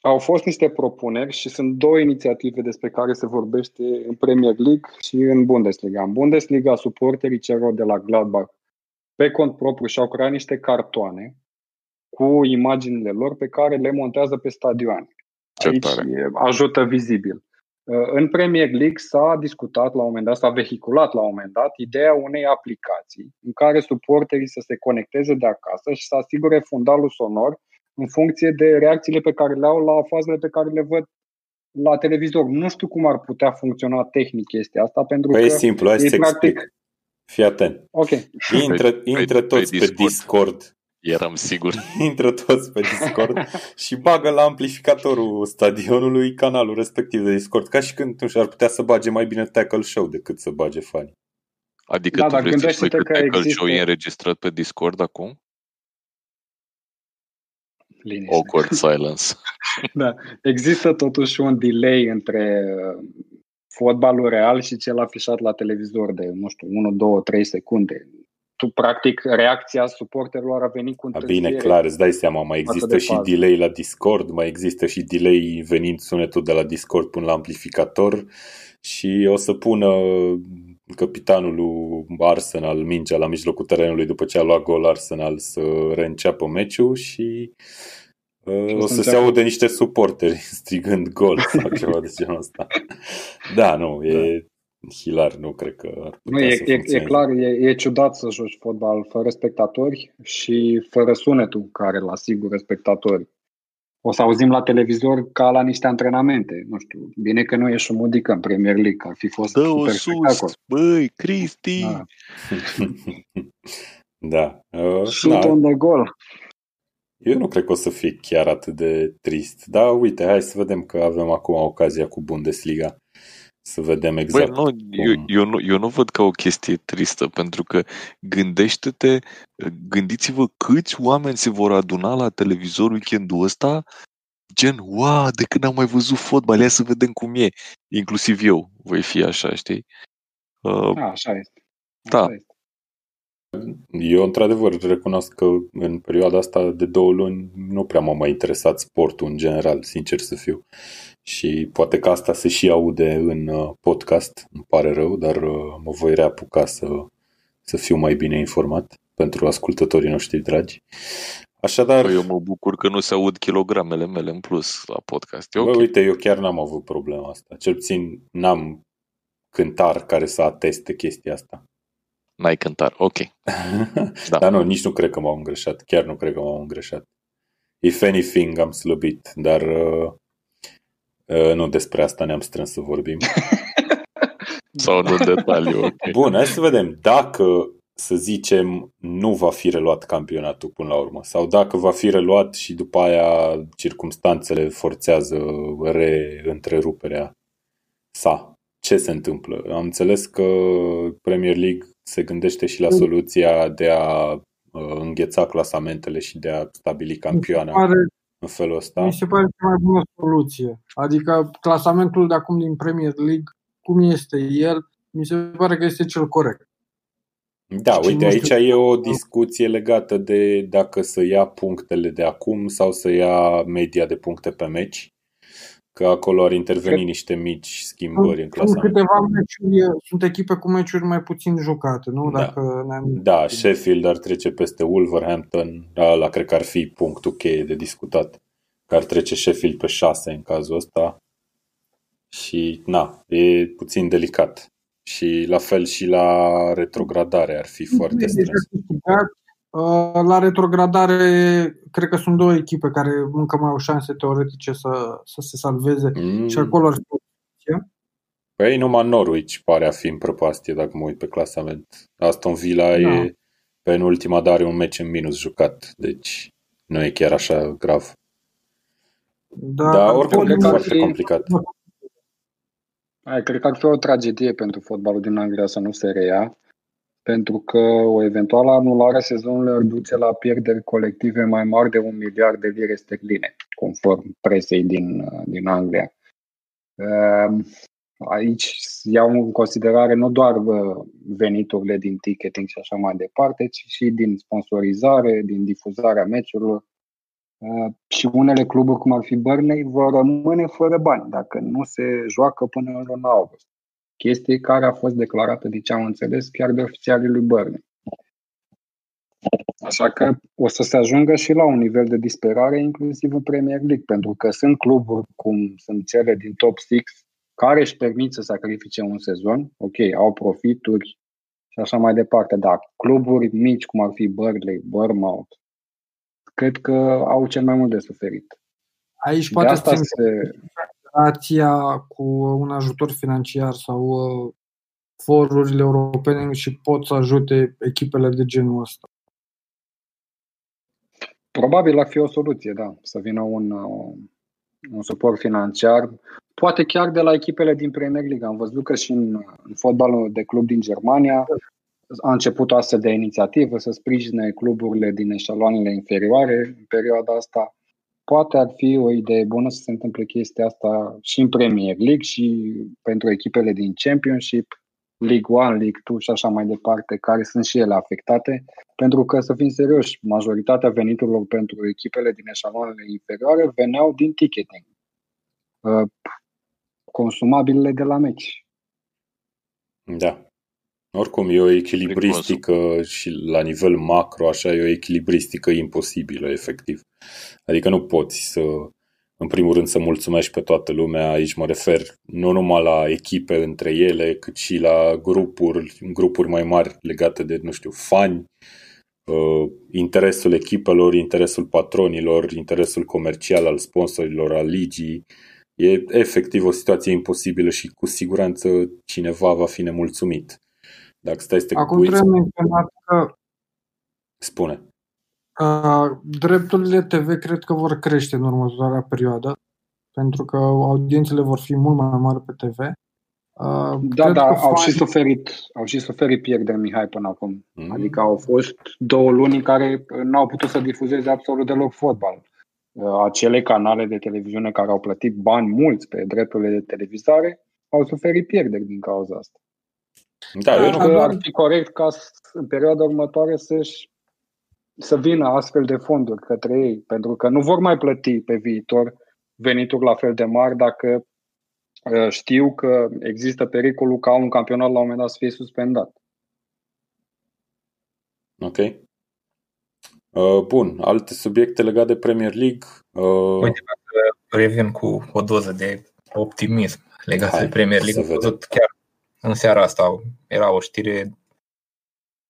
Au fost niște propuneri și sunt două inițiative despre care se vorbește în Premier League și în Bundesliga. În Bundesliga, suporterii celor de la Gladbach pe cont propriu și-au creat niște cartoane cu imaginile lor pe care le montează pe stadioane. Aici ajută vizibil. În Premier League s-a discutat la un moment dat, s-a vehiculat la un moment dat ideea unei aplicații în care suporterii să se conecteze de acasă și să asigure fundalul sonor în funcție de reacțiile pe care le au la fazele pe care le văd la televizor. Nu știu cum ar putea funcționa tehnic chestia asta, pentru păi că e simplu, hai să practic... explic. Fii atent. Ok. Intră, intră toți pe Discord. Discord Eram sigur. Intră toți pe Discord și bagă la amplificatorul stadionului canalul respectiv de Discord, ca și când nu ar putea să bage mai bine Tackle Show decât să bage fani. Adică da, tu vrei să spui că, că Tackle există... Show e înregistrat pe Discord acum? Liniște. Awkward silence. Da. Există totuși un delay între uh, fotbalul real și cel afișat la televizor de, nu știu, 1, 2, 3 secunde. Tu, practic, reacția suporterilor a venit cu A, întârziere. bine, clar, îți dai seama, mai Față există de și fază. delay la Discord, mai există și delay venind sunetul de la Discord până la amplificator și o să pună capitanul lui Arsenal mingea la mijlocul terenului după ce a luat gol Arsenal să reînceapă meciul și uh, Și o o să să se înceapă- audă niște suporteri strigând gol sau ceva de genul ăsta. Da, nu, e hilar, nu cred că ar Nu, putea e, să e, e funcționeze. clar, e, e ciudat să joci fotbal fără spectatori și fără sunetul care îl asigură spectatorii. O să auzim la televizor ca la niște antrenamente. Nu știu, bine că nu e șumudică în Premier League, că ar fi fost Dă-o super sus, spectacol. băi, Cristi! Da. da. Uh, Shoot na, on the goal. Eu nu cred că o să fie chiar atât de trist. Dar uite, hai să vedem că avem acum ocazia cu Bundesliga. Să vedem exact. Băi, nu, eu, eu, nu, eu nu văd ca o chestie tristă, pentru că gândește-te, gândiți-vă câți oameni se vor aduna la televizor weekendul ăsta, gen, wow, de când am mai văzut fotbal, ia să vedem cum e. Inclusiv eu voi fi așa, știi? Uh, Da, așa este. Da. Așa este. Eu, într-adevăr, recunosc că în perioada asta de două luni nu prea m-a mai interesat sportul în general, sincer să fiu. Și poate că asta se și aude în uh, podcast, îmi pare rău, dar uh, mă voi reapuca să, să fiu mai bine informat pentru ascultătorii noștri dragi. Așadar, Păi eu mă bucur că nu se aud kilogramele mele în plus la podcast. E Bă, ok. uite, eu chiar n-am avut problema asta. Cel puțin n-am cântar care să ateste chestia asta. N-ai cântar. Ok. Da. Dar nu, nici nu cred că m-au îngreșat. Chiar nu cred că m-au îngreșat. If anything, am slăbit. Dar uh, uh, nu despre asta ne-am strâns să vorbim. Sau nu în detaliu. Ok. Bun, hai să vedem. Dacă, să zicem, nu va fi reluat campionatul până la urmă sau dacă va fi reluat și după aia circumstanțele forțează reîntreruperea sa. Ce se întâmplă? Am înțeles că Premier League se gândește și la soluția de a uh, îngheța clasamentele și de a stabili campioana Pare, în felul ăsta. mi se pare cea mai bună soluție. Adică clasamentul de acum din Premier League, cum este el, mi se pare că este cel corect. Da, Și uite, nu aici știu- e o discuție legată de dacă să ia punctele de acum sau să ia media de puncte pe meci, că acolo ar interveni Cred- niște mici schimbări în Sunt clasament. câteva meciuri, sunt echipe cu meciuri mai puțin jucate, nu? Da. Dacă ne-am... Da, Sheffield ar trece peste Wolverhampton, ăla cred că ar fi punctul cheie de discutat, că ar trece Sheffield pe 6 în cazul ăsta și na, e puțin delicat. Și la fel și la retrogradare ar fi foarte Deja strâns. Câștigat. Uh, La retrogradare, cred că sunt două echipe care încă mai au șanse teoretice să, să se salveze Mm. și acolo ar fi o soluție. Păi numai Norwich pare a fi în prăpastie dacă mă uit pe clasament. Aston Villa Da. e penultima, dar are un meci în minus jucat, deci nu e chiar așa grav. Dar, Dar oricum cred e că ar foarte fi- complicat. Hai, cred că ar fi o tragedie pentru fotbalul din Anglia să nu se reia, pentru că o eventuală anulare a sezonului ar duce la pierderi colective mai mari de un miliard de lire sterline, conform presei din, uh, din Anglia. Um, Aici iau în considerare nu doar uh, veniturile din ticketing și așa mai departe, ci și din sponsorizare, din difuzarea meciurilor. Uh, Și unele cluburi, cum ar fi Burnley, vor rămâne fără bani dacă nu se joacă până în luna august. Chestie care a fost declarată, de ce am înțeles, chiar de oficialii lui Burnley. Așa că o să se ajungă și la un nivel de disperare, inclusiv în Premier League, pentru că sunt cluburi cum sunt cele din top 6 care își permit să sacrifice un sezon, ok, au profituri și așa mai departe, dar cluburi mici cum ar fi Burnley, Bournemouth, cred că au cel mai mult de suferit. Aici De poate asta să se, federația cu un ajutor financiar sau uh, forurile europene și pot să ajute echipele de genul ăsta. Probabil ar fi o soluție, da, să vină un, uh, un suport financiar, poate chiar de la echipele din Premier League. Am văzut că și în, în fotbalul de club din Germania a început o astfel de inițiativă să sprijine cluburile din eșaloanele inferioare în perioada asta. Poate ar fi o idee bună să se întâmple chestia asta și în Premier League și pentru echipele din Championship, League 1, League 2 și așa mai departe, care sunt și ele afectate, pentru că, să fim serioși, majoritatea veniturilor pentru echipele din eșalonele inferioare veneau din ticketing. Uh, consumabilele de la meci. Da. Oricum, e o echilibristică și la nivel macro, așa, e o echilibristică imposibilă, efectiv. Adică nu poți să, în primul rând, să mulțumești pe toată lumea. Aici mă refer nu numai la echipe între ele, cât și la grupuri, grupuri mai mari legate de, nu știu, fani, uh, interesul echipelor, interesul patronilor, interesul comercial al sponsorilor, al ligii. E efectiv o situație imposibilă și cu siguranță cineva va fi nemulțumit. Dacă stai să te Acum trebuie menționat că Spune. Uh, drepturile TV cred că vor crește în următoarea perioadă, pentru că audiențele vor fi mult mai mari pe TV. Uh, da, da, au fani... și suferit, au și suferit pierderi, Mihai, până acum. Mm. Adică au fost două luni în care n-au putut să difuzeze absolut deloc fotbal. Uh, acele canale de televiziune care au plătit bani mulți pe drepturile de televizare au suferit pierderi din cauza asta. Da, eu nu că ar fi corect ca în perioada următoare să-și să vină astfel de fonduri către ei, pentru că nu vor mai plăti pe viitor venituri la fel de mari dacă uh, știu că există pericolul ca un campionat la un moment dat să fie suspendat. Ok. Uh, bun, alte subiecte legate de Premier League? Uh... Uite, revin cu o doză de optimism legat de Premier League. Am văzut chiar în seara asta era o știre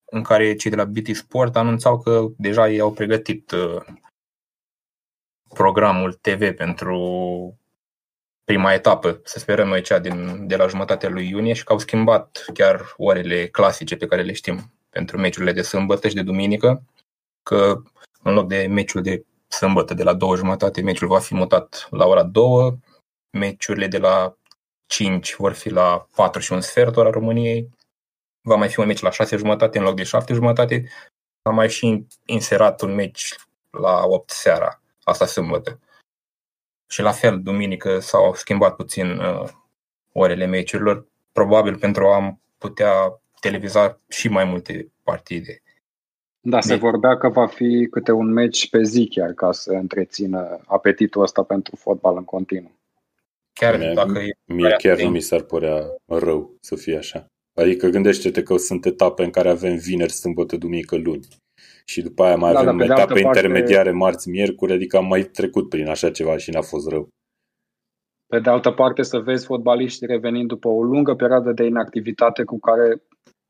în care cei de la BT Sport anunțau că deja ei au pregătit uh, programul TV pentru prima etapă, să sperăm noi cea din, de la jumătatea lui iunie și că au schimbat chiar orele clasice pe care le știm pentru meciurile de sâmbătă și de duminică, că în loc de meciul de sâmbătă de la două jumătate, meciul va fi mutat la ora două, meciurile de la 5 vor fi la 4 și un sfert ora României, va mai fi un meci la 6 jumătate în loc de 7 jumătate, va mai și inserat un meci la 8 seara, asta sâmbătă. Și la fel, duminică s-au schimbat puțin uh, orele meciurilor, probabil pentru a putea televiza și mai multe partide. Da, se vorbea că va fi câte un meci pe zi chiar ca să întrețină apetitul ăsta pentru fotbal în continuu. Chiar mie, dacă e mie chiar nu mi s-ar părea rău să fie așa. Adică gândește-te că sunt etape în care avem vineri, sâmbătă, duminică, luni. Și după aia mai da, avem etape parte... intermediare, marți, miercuri, adică am mai trecut prin așa ceva și n-a fost rău. Pe de altă parte, să vezi fotbaliști revenind după o lungă perioadă de inactivitate cu care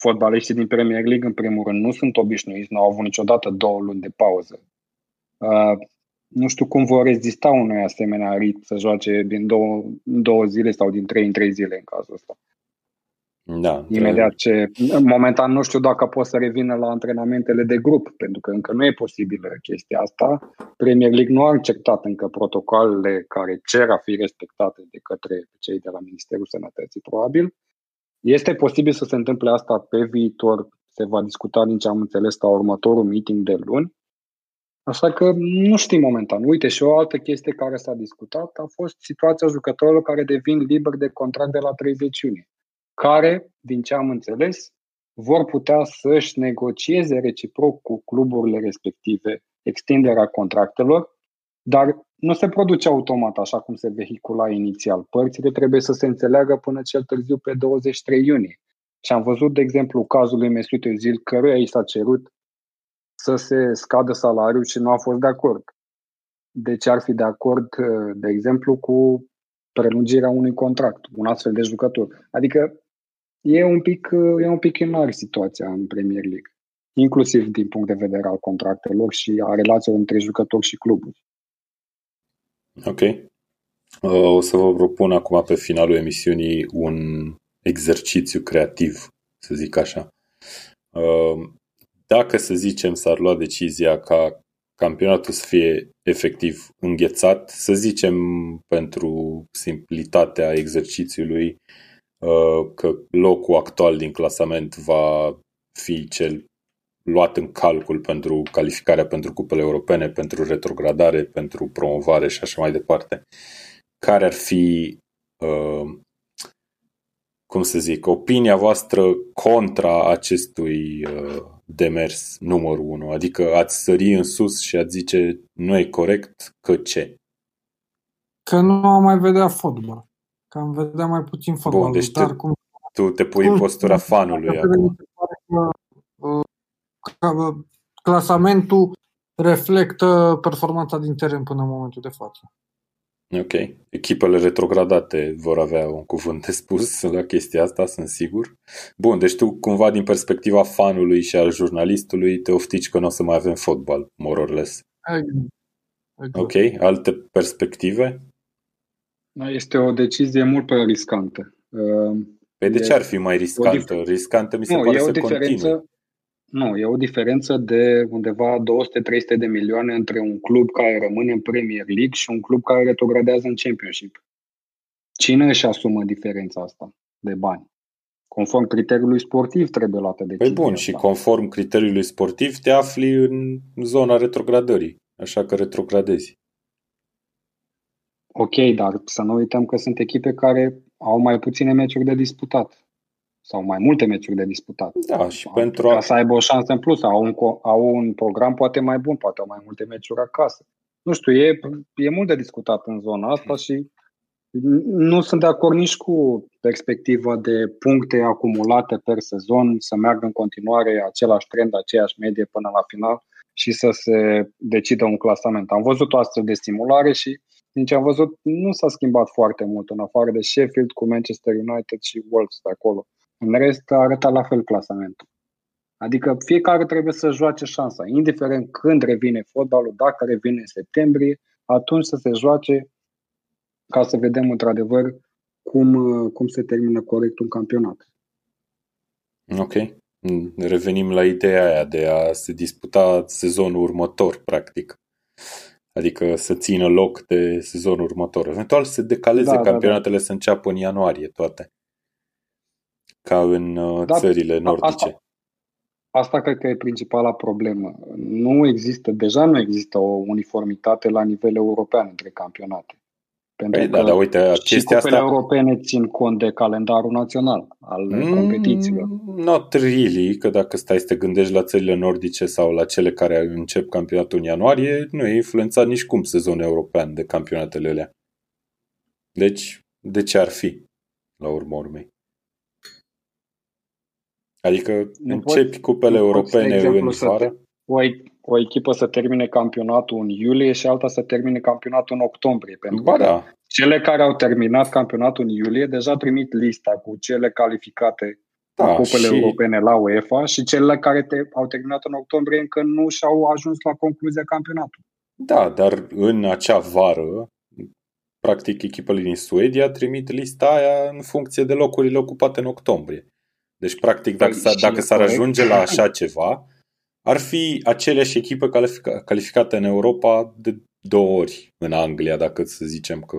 fotbaliștii din Premier League, în primul rând, nu sunt obișnuiți, nu au avut niciodată două luni de pauză. Uh, nu știu cum vor rezista unui asemenea ritm să joace din două, două zile sau din trei în trei zile în cazul ăsta. Da, Imediat ce, momentan nu știu dacă pot să revină la antrenamentele de grup, pentru că încă nu e posibilă chestia asta. Premier League nu a acceptat încă protocoalele care cer a fi respectate de către cei de la Ministerul Sănătății, probabil. Este posibil să se întâmple asta pe viitor, se va discuta din ce am înțeles la următorul meeting de luni, Așa că nu știm momentan. Uite, și o altă chestie care s-a discutat a fost situația jucătorilor care devin liberi de contract de la 30 iunie, care, din ce am înțeles, vor putea să-și negocieze reciproc cu cluburile respective extinderea contractelor, dar nu se produce automat așa cum se vehicula inițial. Părțile trebuie să se înțeleagă până cel târziu pe 23 iunie. Și am văzut, de exemplu, cazul lui Mesut Özil, căruia i s-a cerut să se scadă salariul și nu a fost de acord. De ce ar fi de acord, de exemplu, cu prelungirea unui contract, un astfel de jucător? Adică e un pic, e un pic în situația în Premier League, inclusiv din punct de vedere al contractelor și a relațiilor între jucători și cluburi. Ok. O să vă propun acum pe finalul emisiunii un exercițiu creativ, să zic așa dacă, să zicem, s-ar lua decizia ca campionatul să fie efectiv înghețat, să zicem pentru simplitatea exercițiului uh, că locul actual din clasament va fi cel luat în calcul pentru calificarea pentru cupele europene, pentru retrogradare, pentru promovare și așa mai departe. Care ar fi, uh, cum să zic, opinia voastră contra acestui uh, demers numărul 1? Adică ați sări în sus și ați zice nu e corect, că ce? Că nu am mai vedea fotbal. Că am vedea mai puțin fotbal. Bun, deci dar te- cum Tu te pui în postura fanului Dacă acum. mi se pare că, uh, că, uh, clasamentul reflectă performanța din teren până în momentul de față. Ok. Echipele retrogradate vor avea un cuvânt de spus la chestia asta, sunt sigur. Bun, deci tu cumva din perspectiva fanului și al jurnalistului te oftici că nu o să mai avem fotbal, more or less. Exact. Exact. Ok, alte perspective? Este o decizie mult prea riscantă. Uh, Păi de E ce ar fi mai o riscantă? dif- Riscantă mi se Nu, pare e o să diferență. continue. Nu, e o diferență de undeva 200-300 de milioane între un club care rămâne în Premier League și un club care retrogradează în Championship. Cine își asumă diferența asta de bani? Conform criteriului sportiv trebuie luată Păi decizia bun, asta. și conform criteriului sportiv te afli în zona retrogradării, așa că retrogradezi. Ok, dar să nu uităm că sunt echipe care au mai puține meciuri de disputat sau mai multe meciuri de disputat. Da, și Au- pentru Ca a... să aibă o șansă în plus, au un, co- au un program poate mai bun, poate au mai multe meciuri acasă. Nu știu, e, e mult de discutat în zona asta și nu sunt de acord nici cu perspectiva de puncte acumulate per sezon, să meargă în continuare același trend, aceeași medie până la final și să se decidă un clasament. Am văzut o astfel de simulare și din ce am văzut nu s-a schimbat foarte mult în afară de Sheffield cu Manchester United și Wolves de acolo. În rest a arătat la fel clasamentul. Adică fiecare trebuie să joace șansa, indiferent când revine fotbalul, dacă revine în septembrie, atunci să se joace ca să vedem într-adevăr cum, cum se termină corect un campionat. Ok. Mm, Revenim la ideea aia de a se disputa sezonul următor, practic. Adică să țină loc de sezonul următor. Eventual să decaleze Da, da, campionatele să înceapă în ianuarie toate. Ca în uh, Da, țările a- nordice. asta- Asta cred că e principala problemă. Nu există, deja nu există o uniformitate la nivel european între campionate. Pentru Păi că da, dar uite, și chestia cupele asta... europene țin cont de calendarul național al competițiilor. Mm, Not really, că dacă stai să te gândești la țările nordice sau la cele care încep campionatul în ianuarie, nu e influențat nici cum sezonul european de campionatele alea. Deci, de ce ar fi, la urmă urmei? Adică Nu începi poți- cupele nu poți, de europene exemplu, în să vară? O, e- o echipă să termine campionatul în iulie și alta să termine campionatul în octombrie. Pentru Ba că da, cele care au terminat campionatul în iulie deja trimit lista cu cele calificate da, în cupele și europene la UEFA și cele care te, au terminat în octombrie încă nu și-au ajuns la concluzia campionatului. Da, dar în acea vară, practic echipele din Suedia trimit lista aia în funcție de locurile ocupate în octombrie. Deci, practic, dacă, Păi, s-a, și dacă e s-ar corect. ajunge la așa ceva, ar fi aceleași echipe califica- calificate în Europa de două ori în Anglia, dacă să zicem că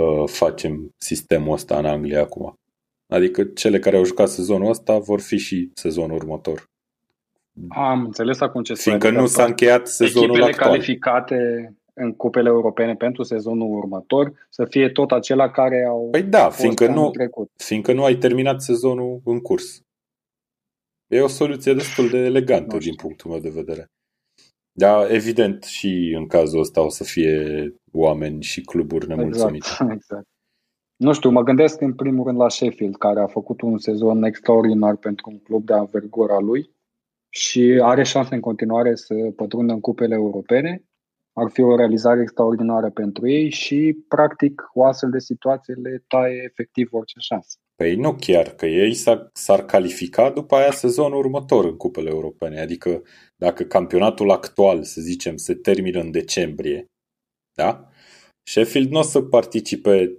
uh, facem sistemul ăsta în Anglia acum. Adică cele care au jucat sezonul ăsta vor fi și sezonul următor. Am înțeles acum ce spune. Fiindcă nu s-a încheiat sezonul Echipele actual. calificate în cupele europene pentru sezonul următor să fie tot acelea care au Păi da, fost fiindcă anul nu, trecut. fiindcă nu ai terminat sezonul în curs. E o soluție destul de elegantă Nu știu. din punctul meu de vedere. Dar evident și în cazul ăsta o să fie oameni și cluburi nemulțumite. Exact, exact. Nu știu, mă gândesc în primul rând la Sheffield, care a făcut un sezon extraordinar pentru un club de anvergura lui și are șanse în continuare să pătrundă în cupele europene. Ar fi o realizare extraordinară pentru ei și, practic, o astfel de situație le taie efectiv orice șansă. Păi nu chiar, că ei s-ar, s-ar califica după aia sezonul următor în cupele europene. Adică dacă campionatul actual, să zicem, se termină în decembrie, da? Sheffield nu o să participe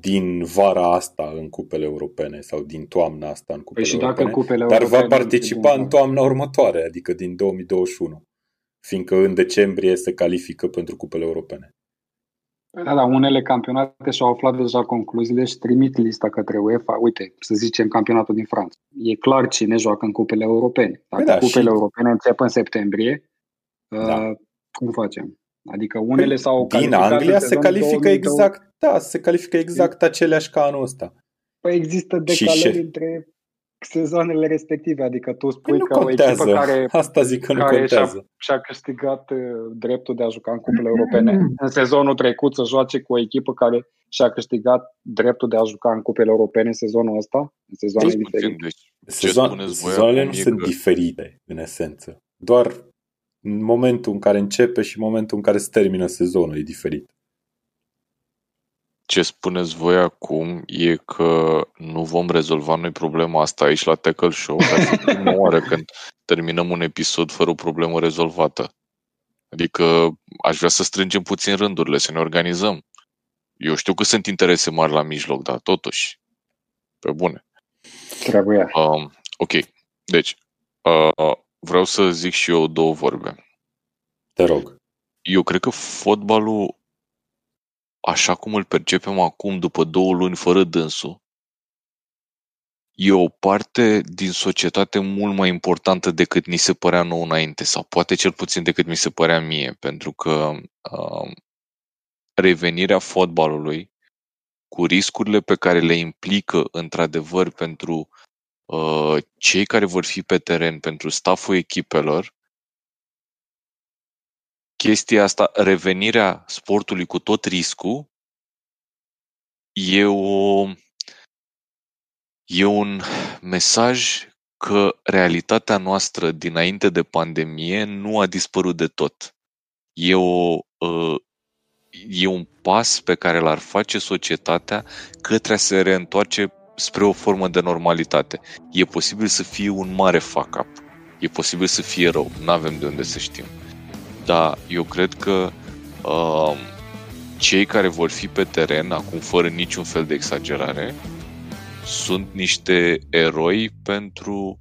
din vara asta în cupele europene sau din toamna asta în Păi cupele și dacă europene. cupele Dar va europene participa din- în toamna următoare, adică din 2021, fiindcă în decembrie se califică pentru cupele europene. Da, la unele campionate și-au aflat deja concluziile și trimit lista către UEFA. Uite, să zicem campionatul din Franța. E clar cine joacă în cupele europene. Dacă da, cupele și... europene încep în septembrie, da. uh, cum facem? Adică unele păi, s-au Din Anglia se califică 2000, exact, da, se califică exact aceleași ca anul ăsta. Păi există decalări între sezoanele respective, adică tu spui păi că contează. o echipă care, Asta zic că nu care contează. Și-a, și-a câștigat uh, dreptul de a juca în cupele europene în sezonul trecut să joace cu o echipă care și-a câștigat dreptul de a juca în cupele europene în sezonul ăsta, în sezoane deci, diferite. Deci, Sezon, sezoanele nu sunt că... diferite, în esență. Doar în momentul în care începe și momentul în care se termină sezonul e diferit ce spuneți voi acum e că nu vom rezolva noi problema asta aici la Tackle Show, dar prima oară când terminăm un episod fără o problemă rezolvată. Adică aș vrea să strângem puțin rândurile, să ne organizăm. Eu știu că sunt interese mari la mijloc, dar totuși, pe bune. Trebuie. Uh, ok, deci, uh, vreau să zic și eu două vorbe. Te rog. Eu cred că fotbalul așa cum îl percepem acum după două luni fără dânsul, e o parte din societate mult mai importantă decât ni se părea nou înainte, sau poate cel puțin decât mi se părea mie, pentru că uh, revenirea fotbalului cu riscurile pe care le implică într-adevăr pentru uh, cei care vor fi pe teren, pentru staful echipelor, chestia asta, revenirea sportului cu tot riscul, e, o, e un mesaj că realitatea noastră dinainte de pandemie nu a dispărut de tot. E, o, ă, e un pas pe care l-ar face societatea către a se reîntoarce spre o formă de normalitate. E posibil să fie un mare fuck-up. E posibil să fie rău. Nu avem de unde să știm. Da, eu cred că uh, cei care vor fi pe teren, acum fără niciun fel de exagerare, sunt niște eroi pentru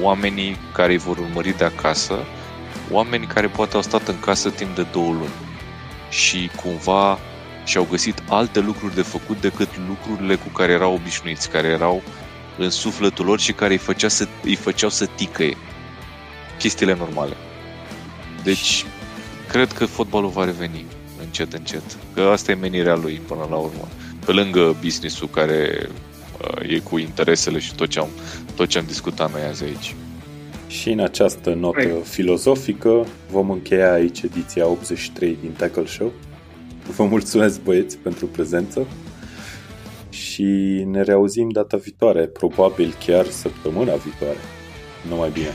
oamenii care îi vor urmări de acasă, oamenii care poate au stat în casă timp de două luni și cumva și-au găsit alte lucruri de făcut decât lucrurile cu care erau obișnuiți, care erau în sufletul lor și care îi, făcea să, îi făceau să ticăie. Chestiile normale. Deci, cred că fotbalul va reveni încet, încet. Că asta e menirea lui până la urmă. Pe lângă business-ul care uh, e cu interesele și tot ce, am, tot ce am discutat noi azi aici. Și în această notă Hai. filozofică vom încheia aici ediția 83 din Tackle Show. Vă mulțumesc băieți pentru prezență și ne reauzim data viitoare, probabil chiar săptămâna viitoare. Numai bine!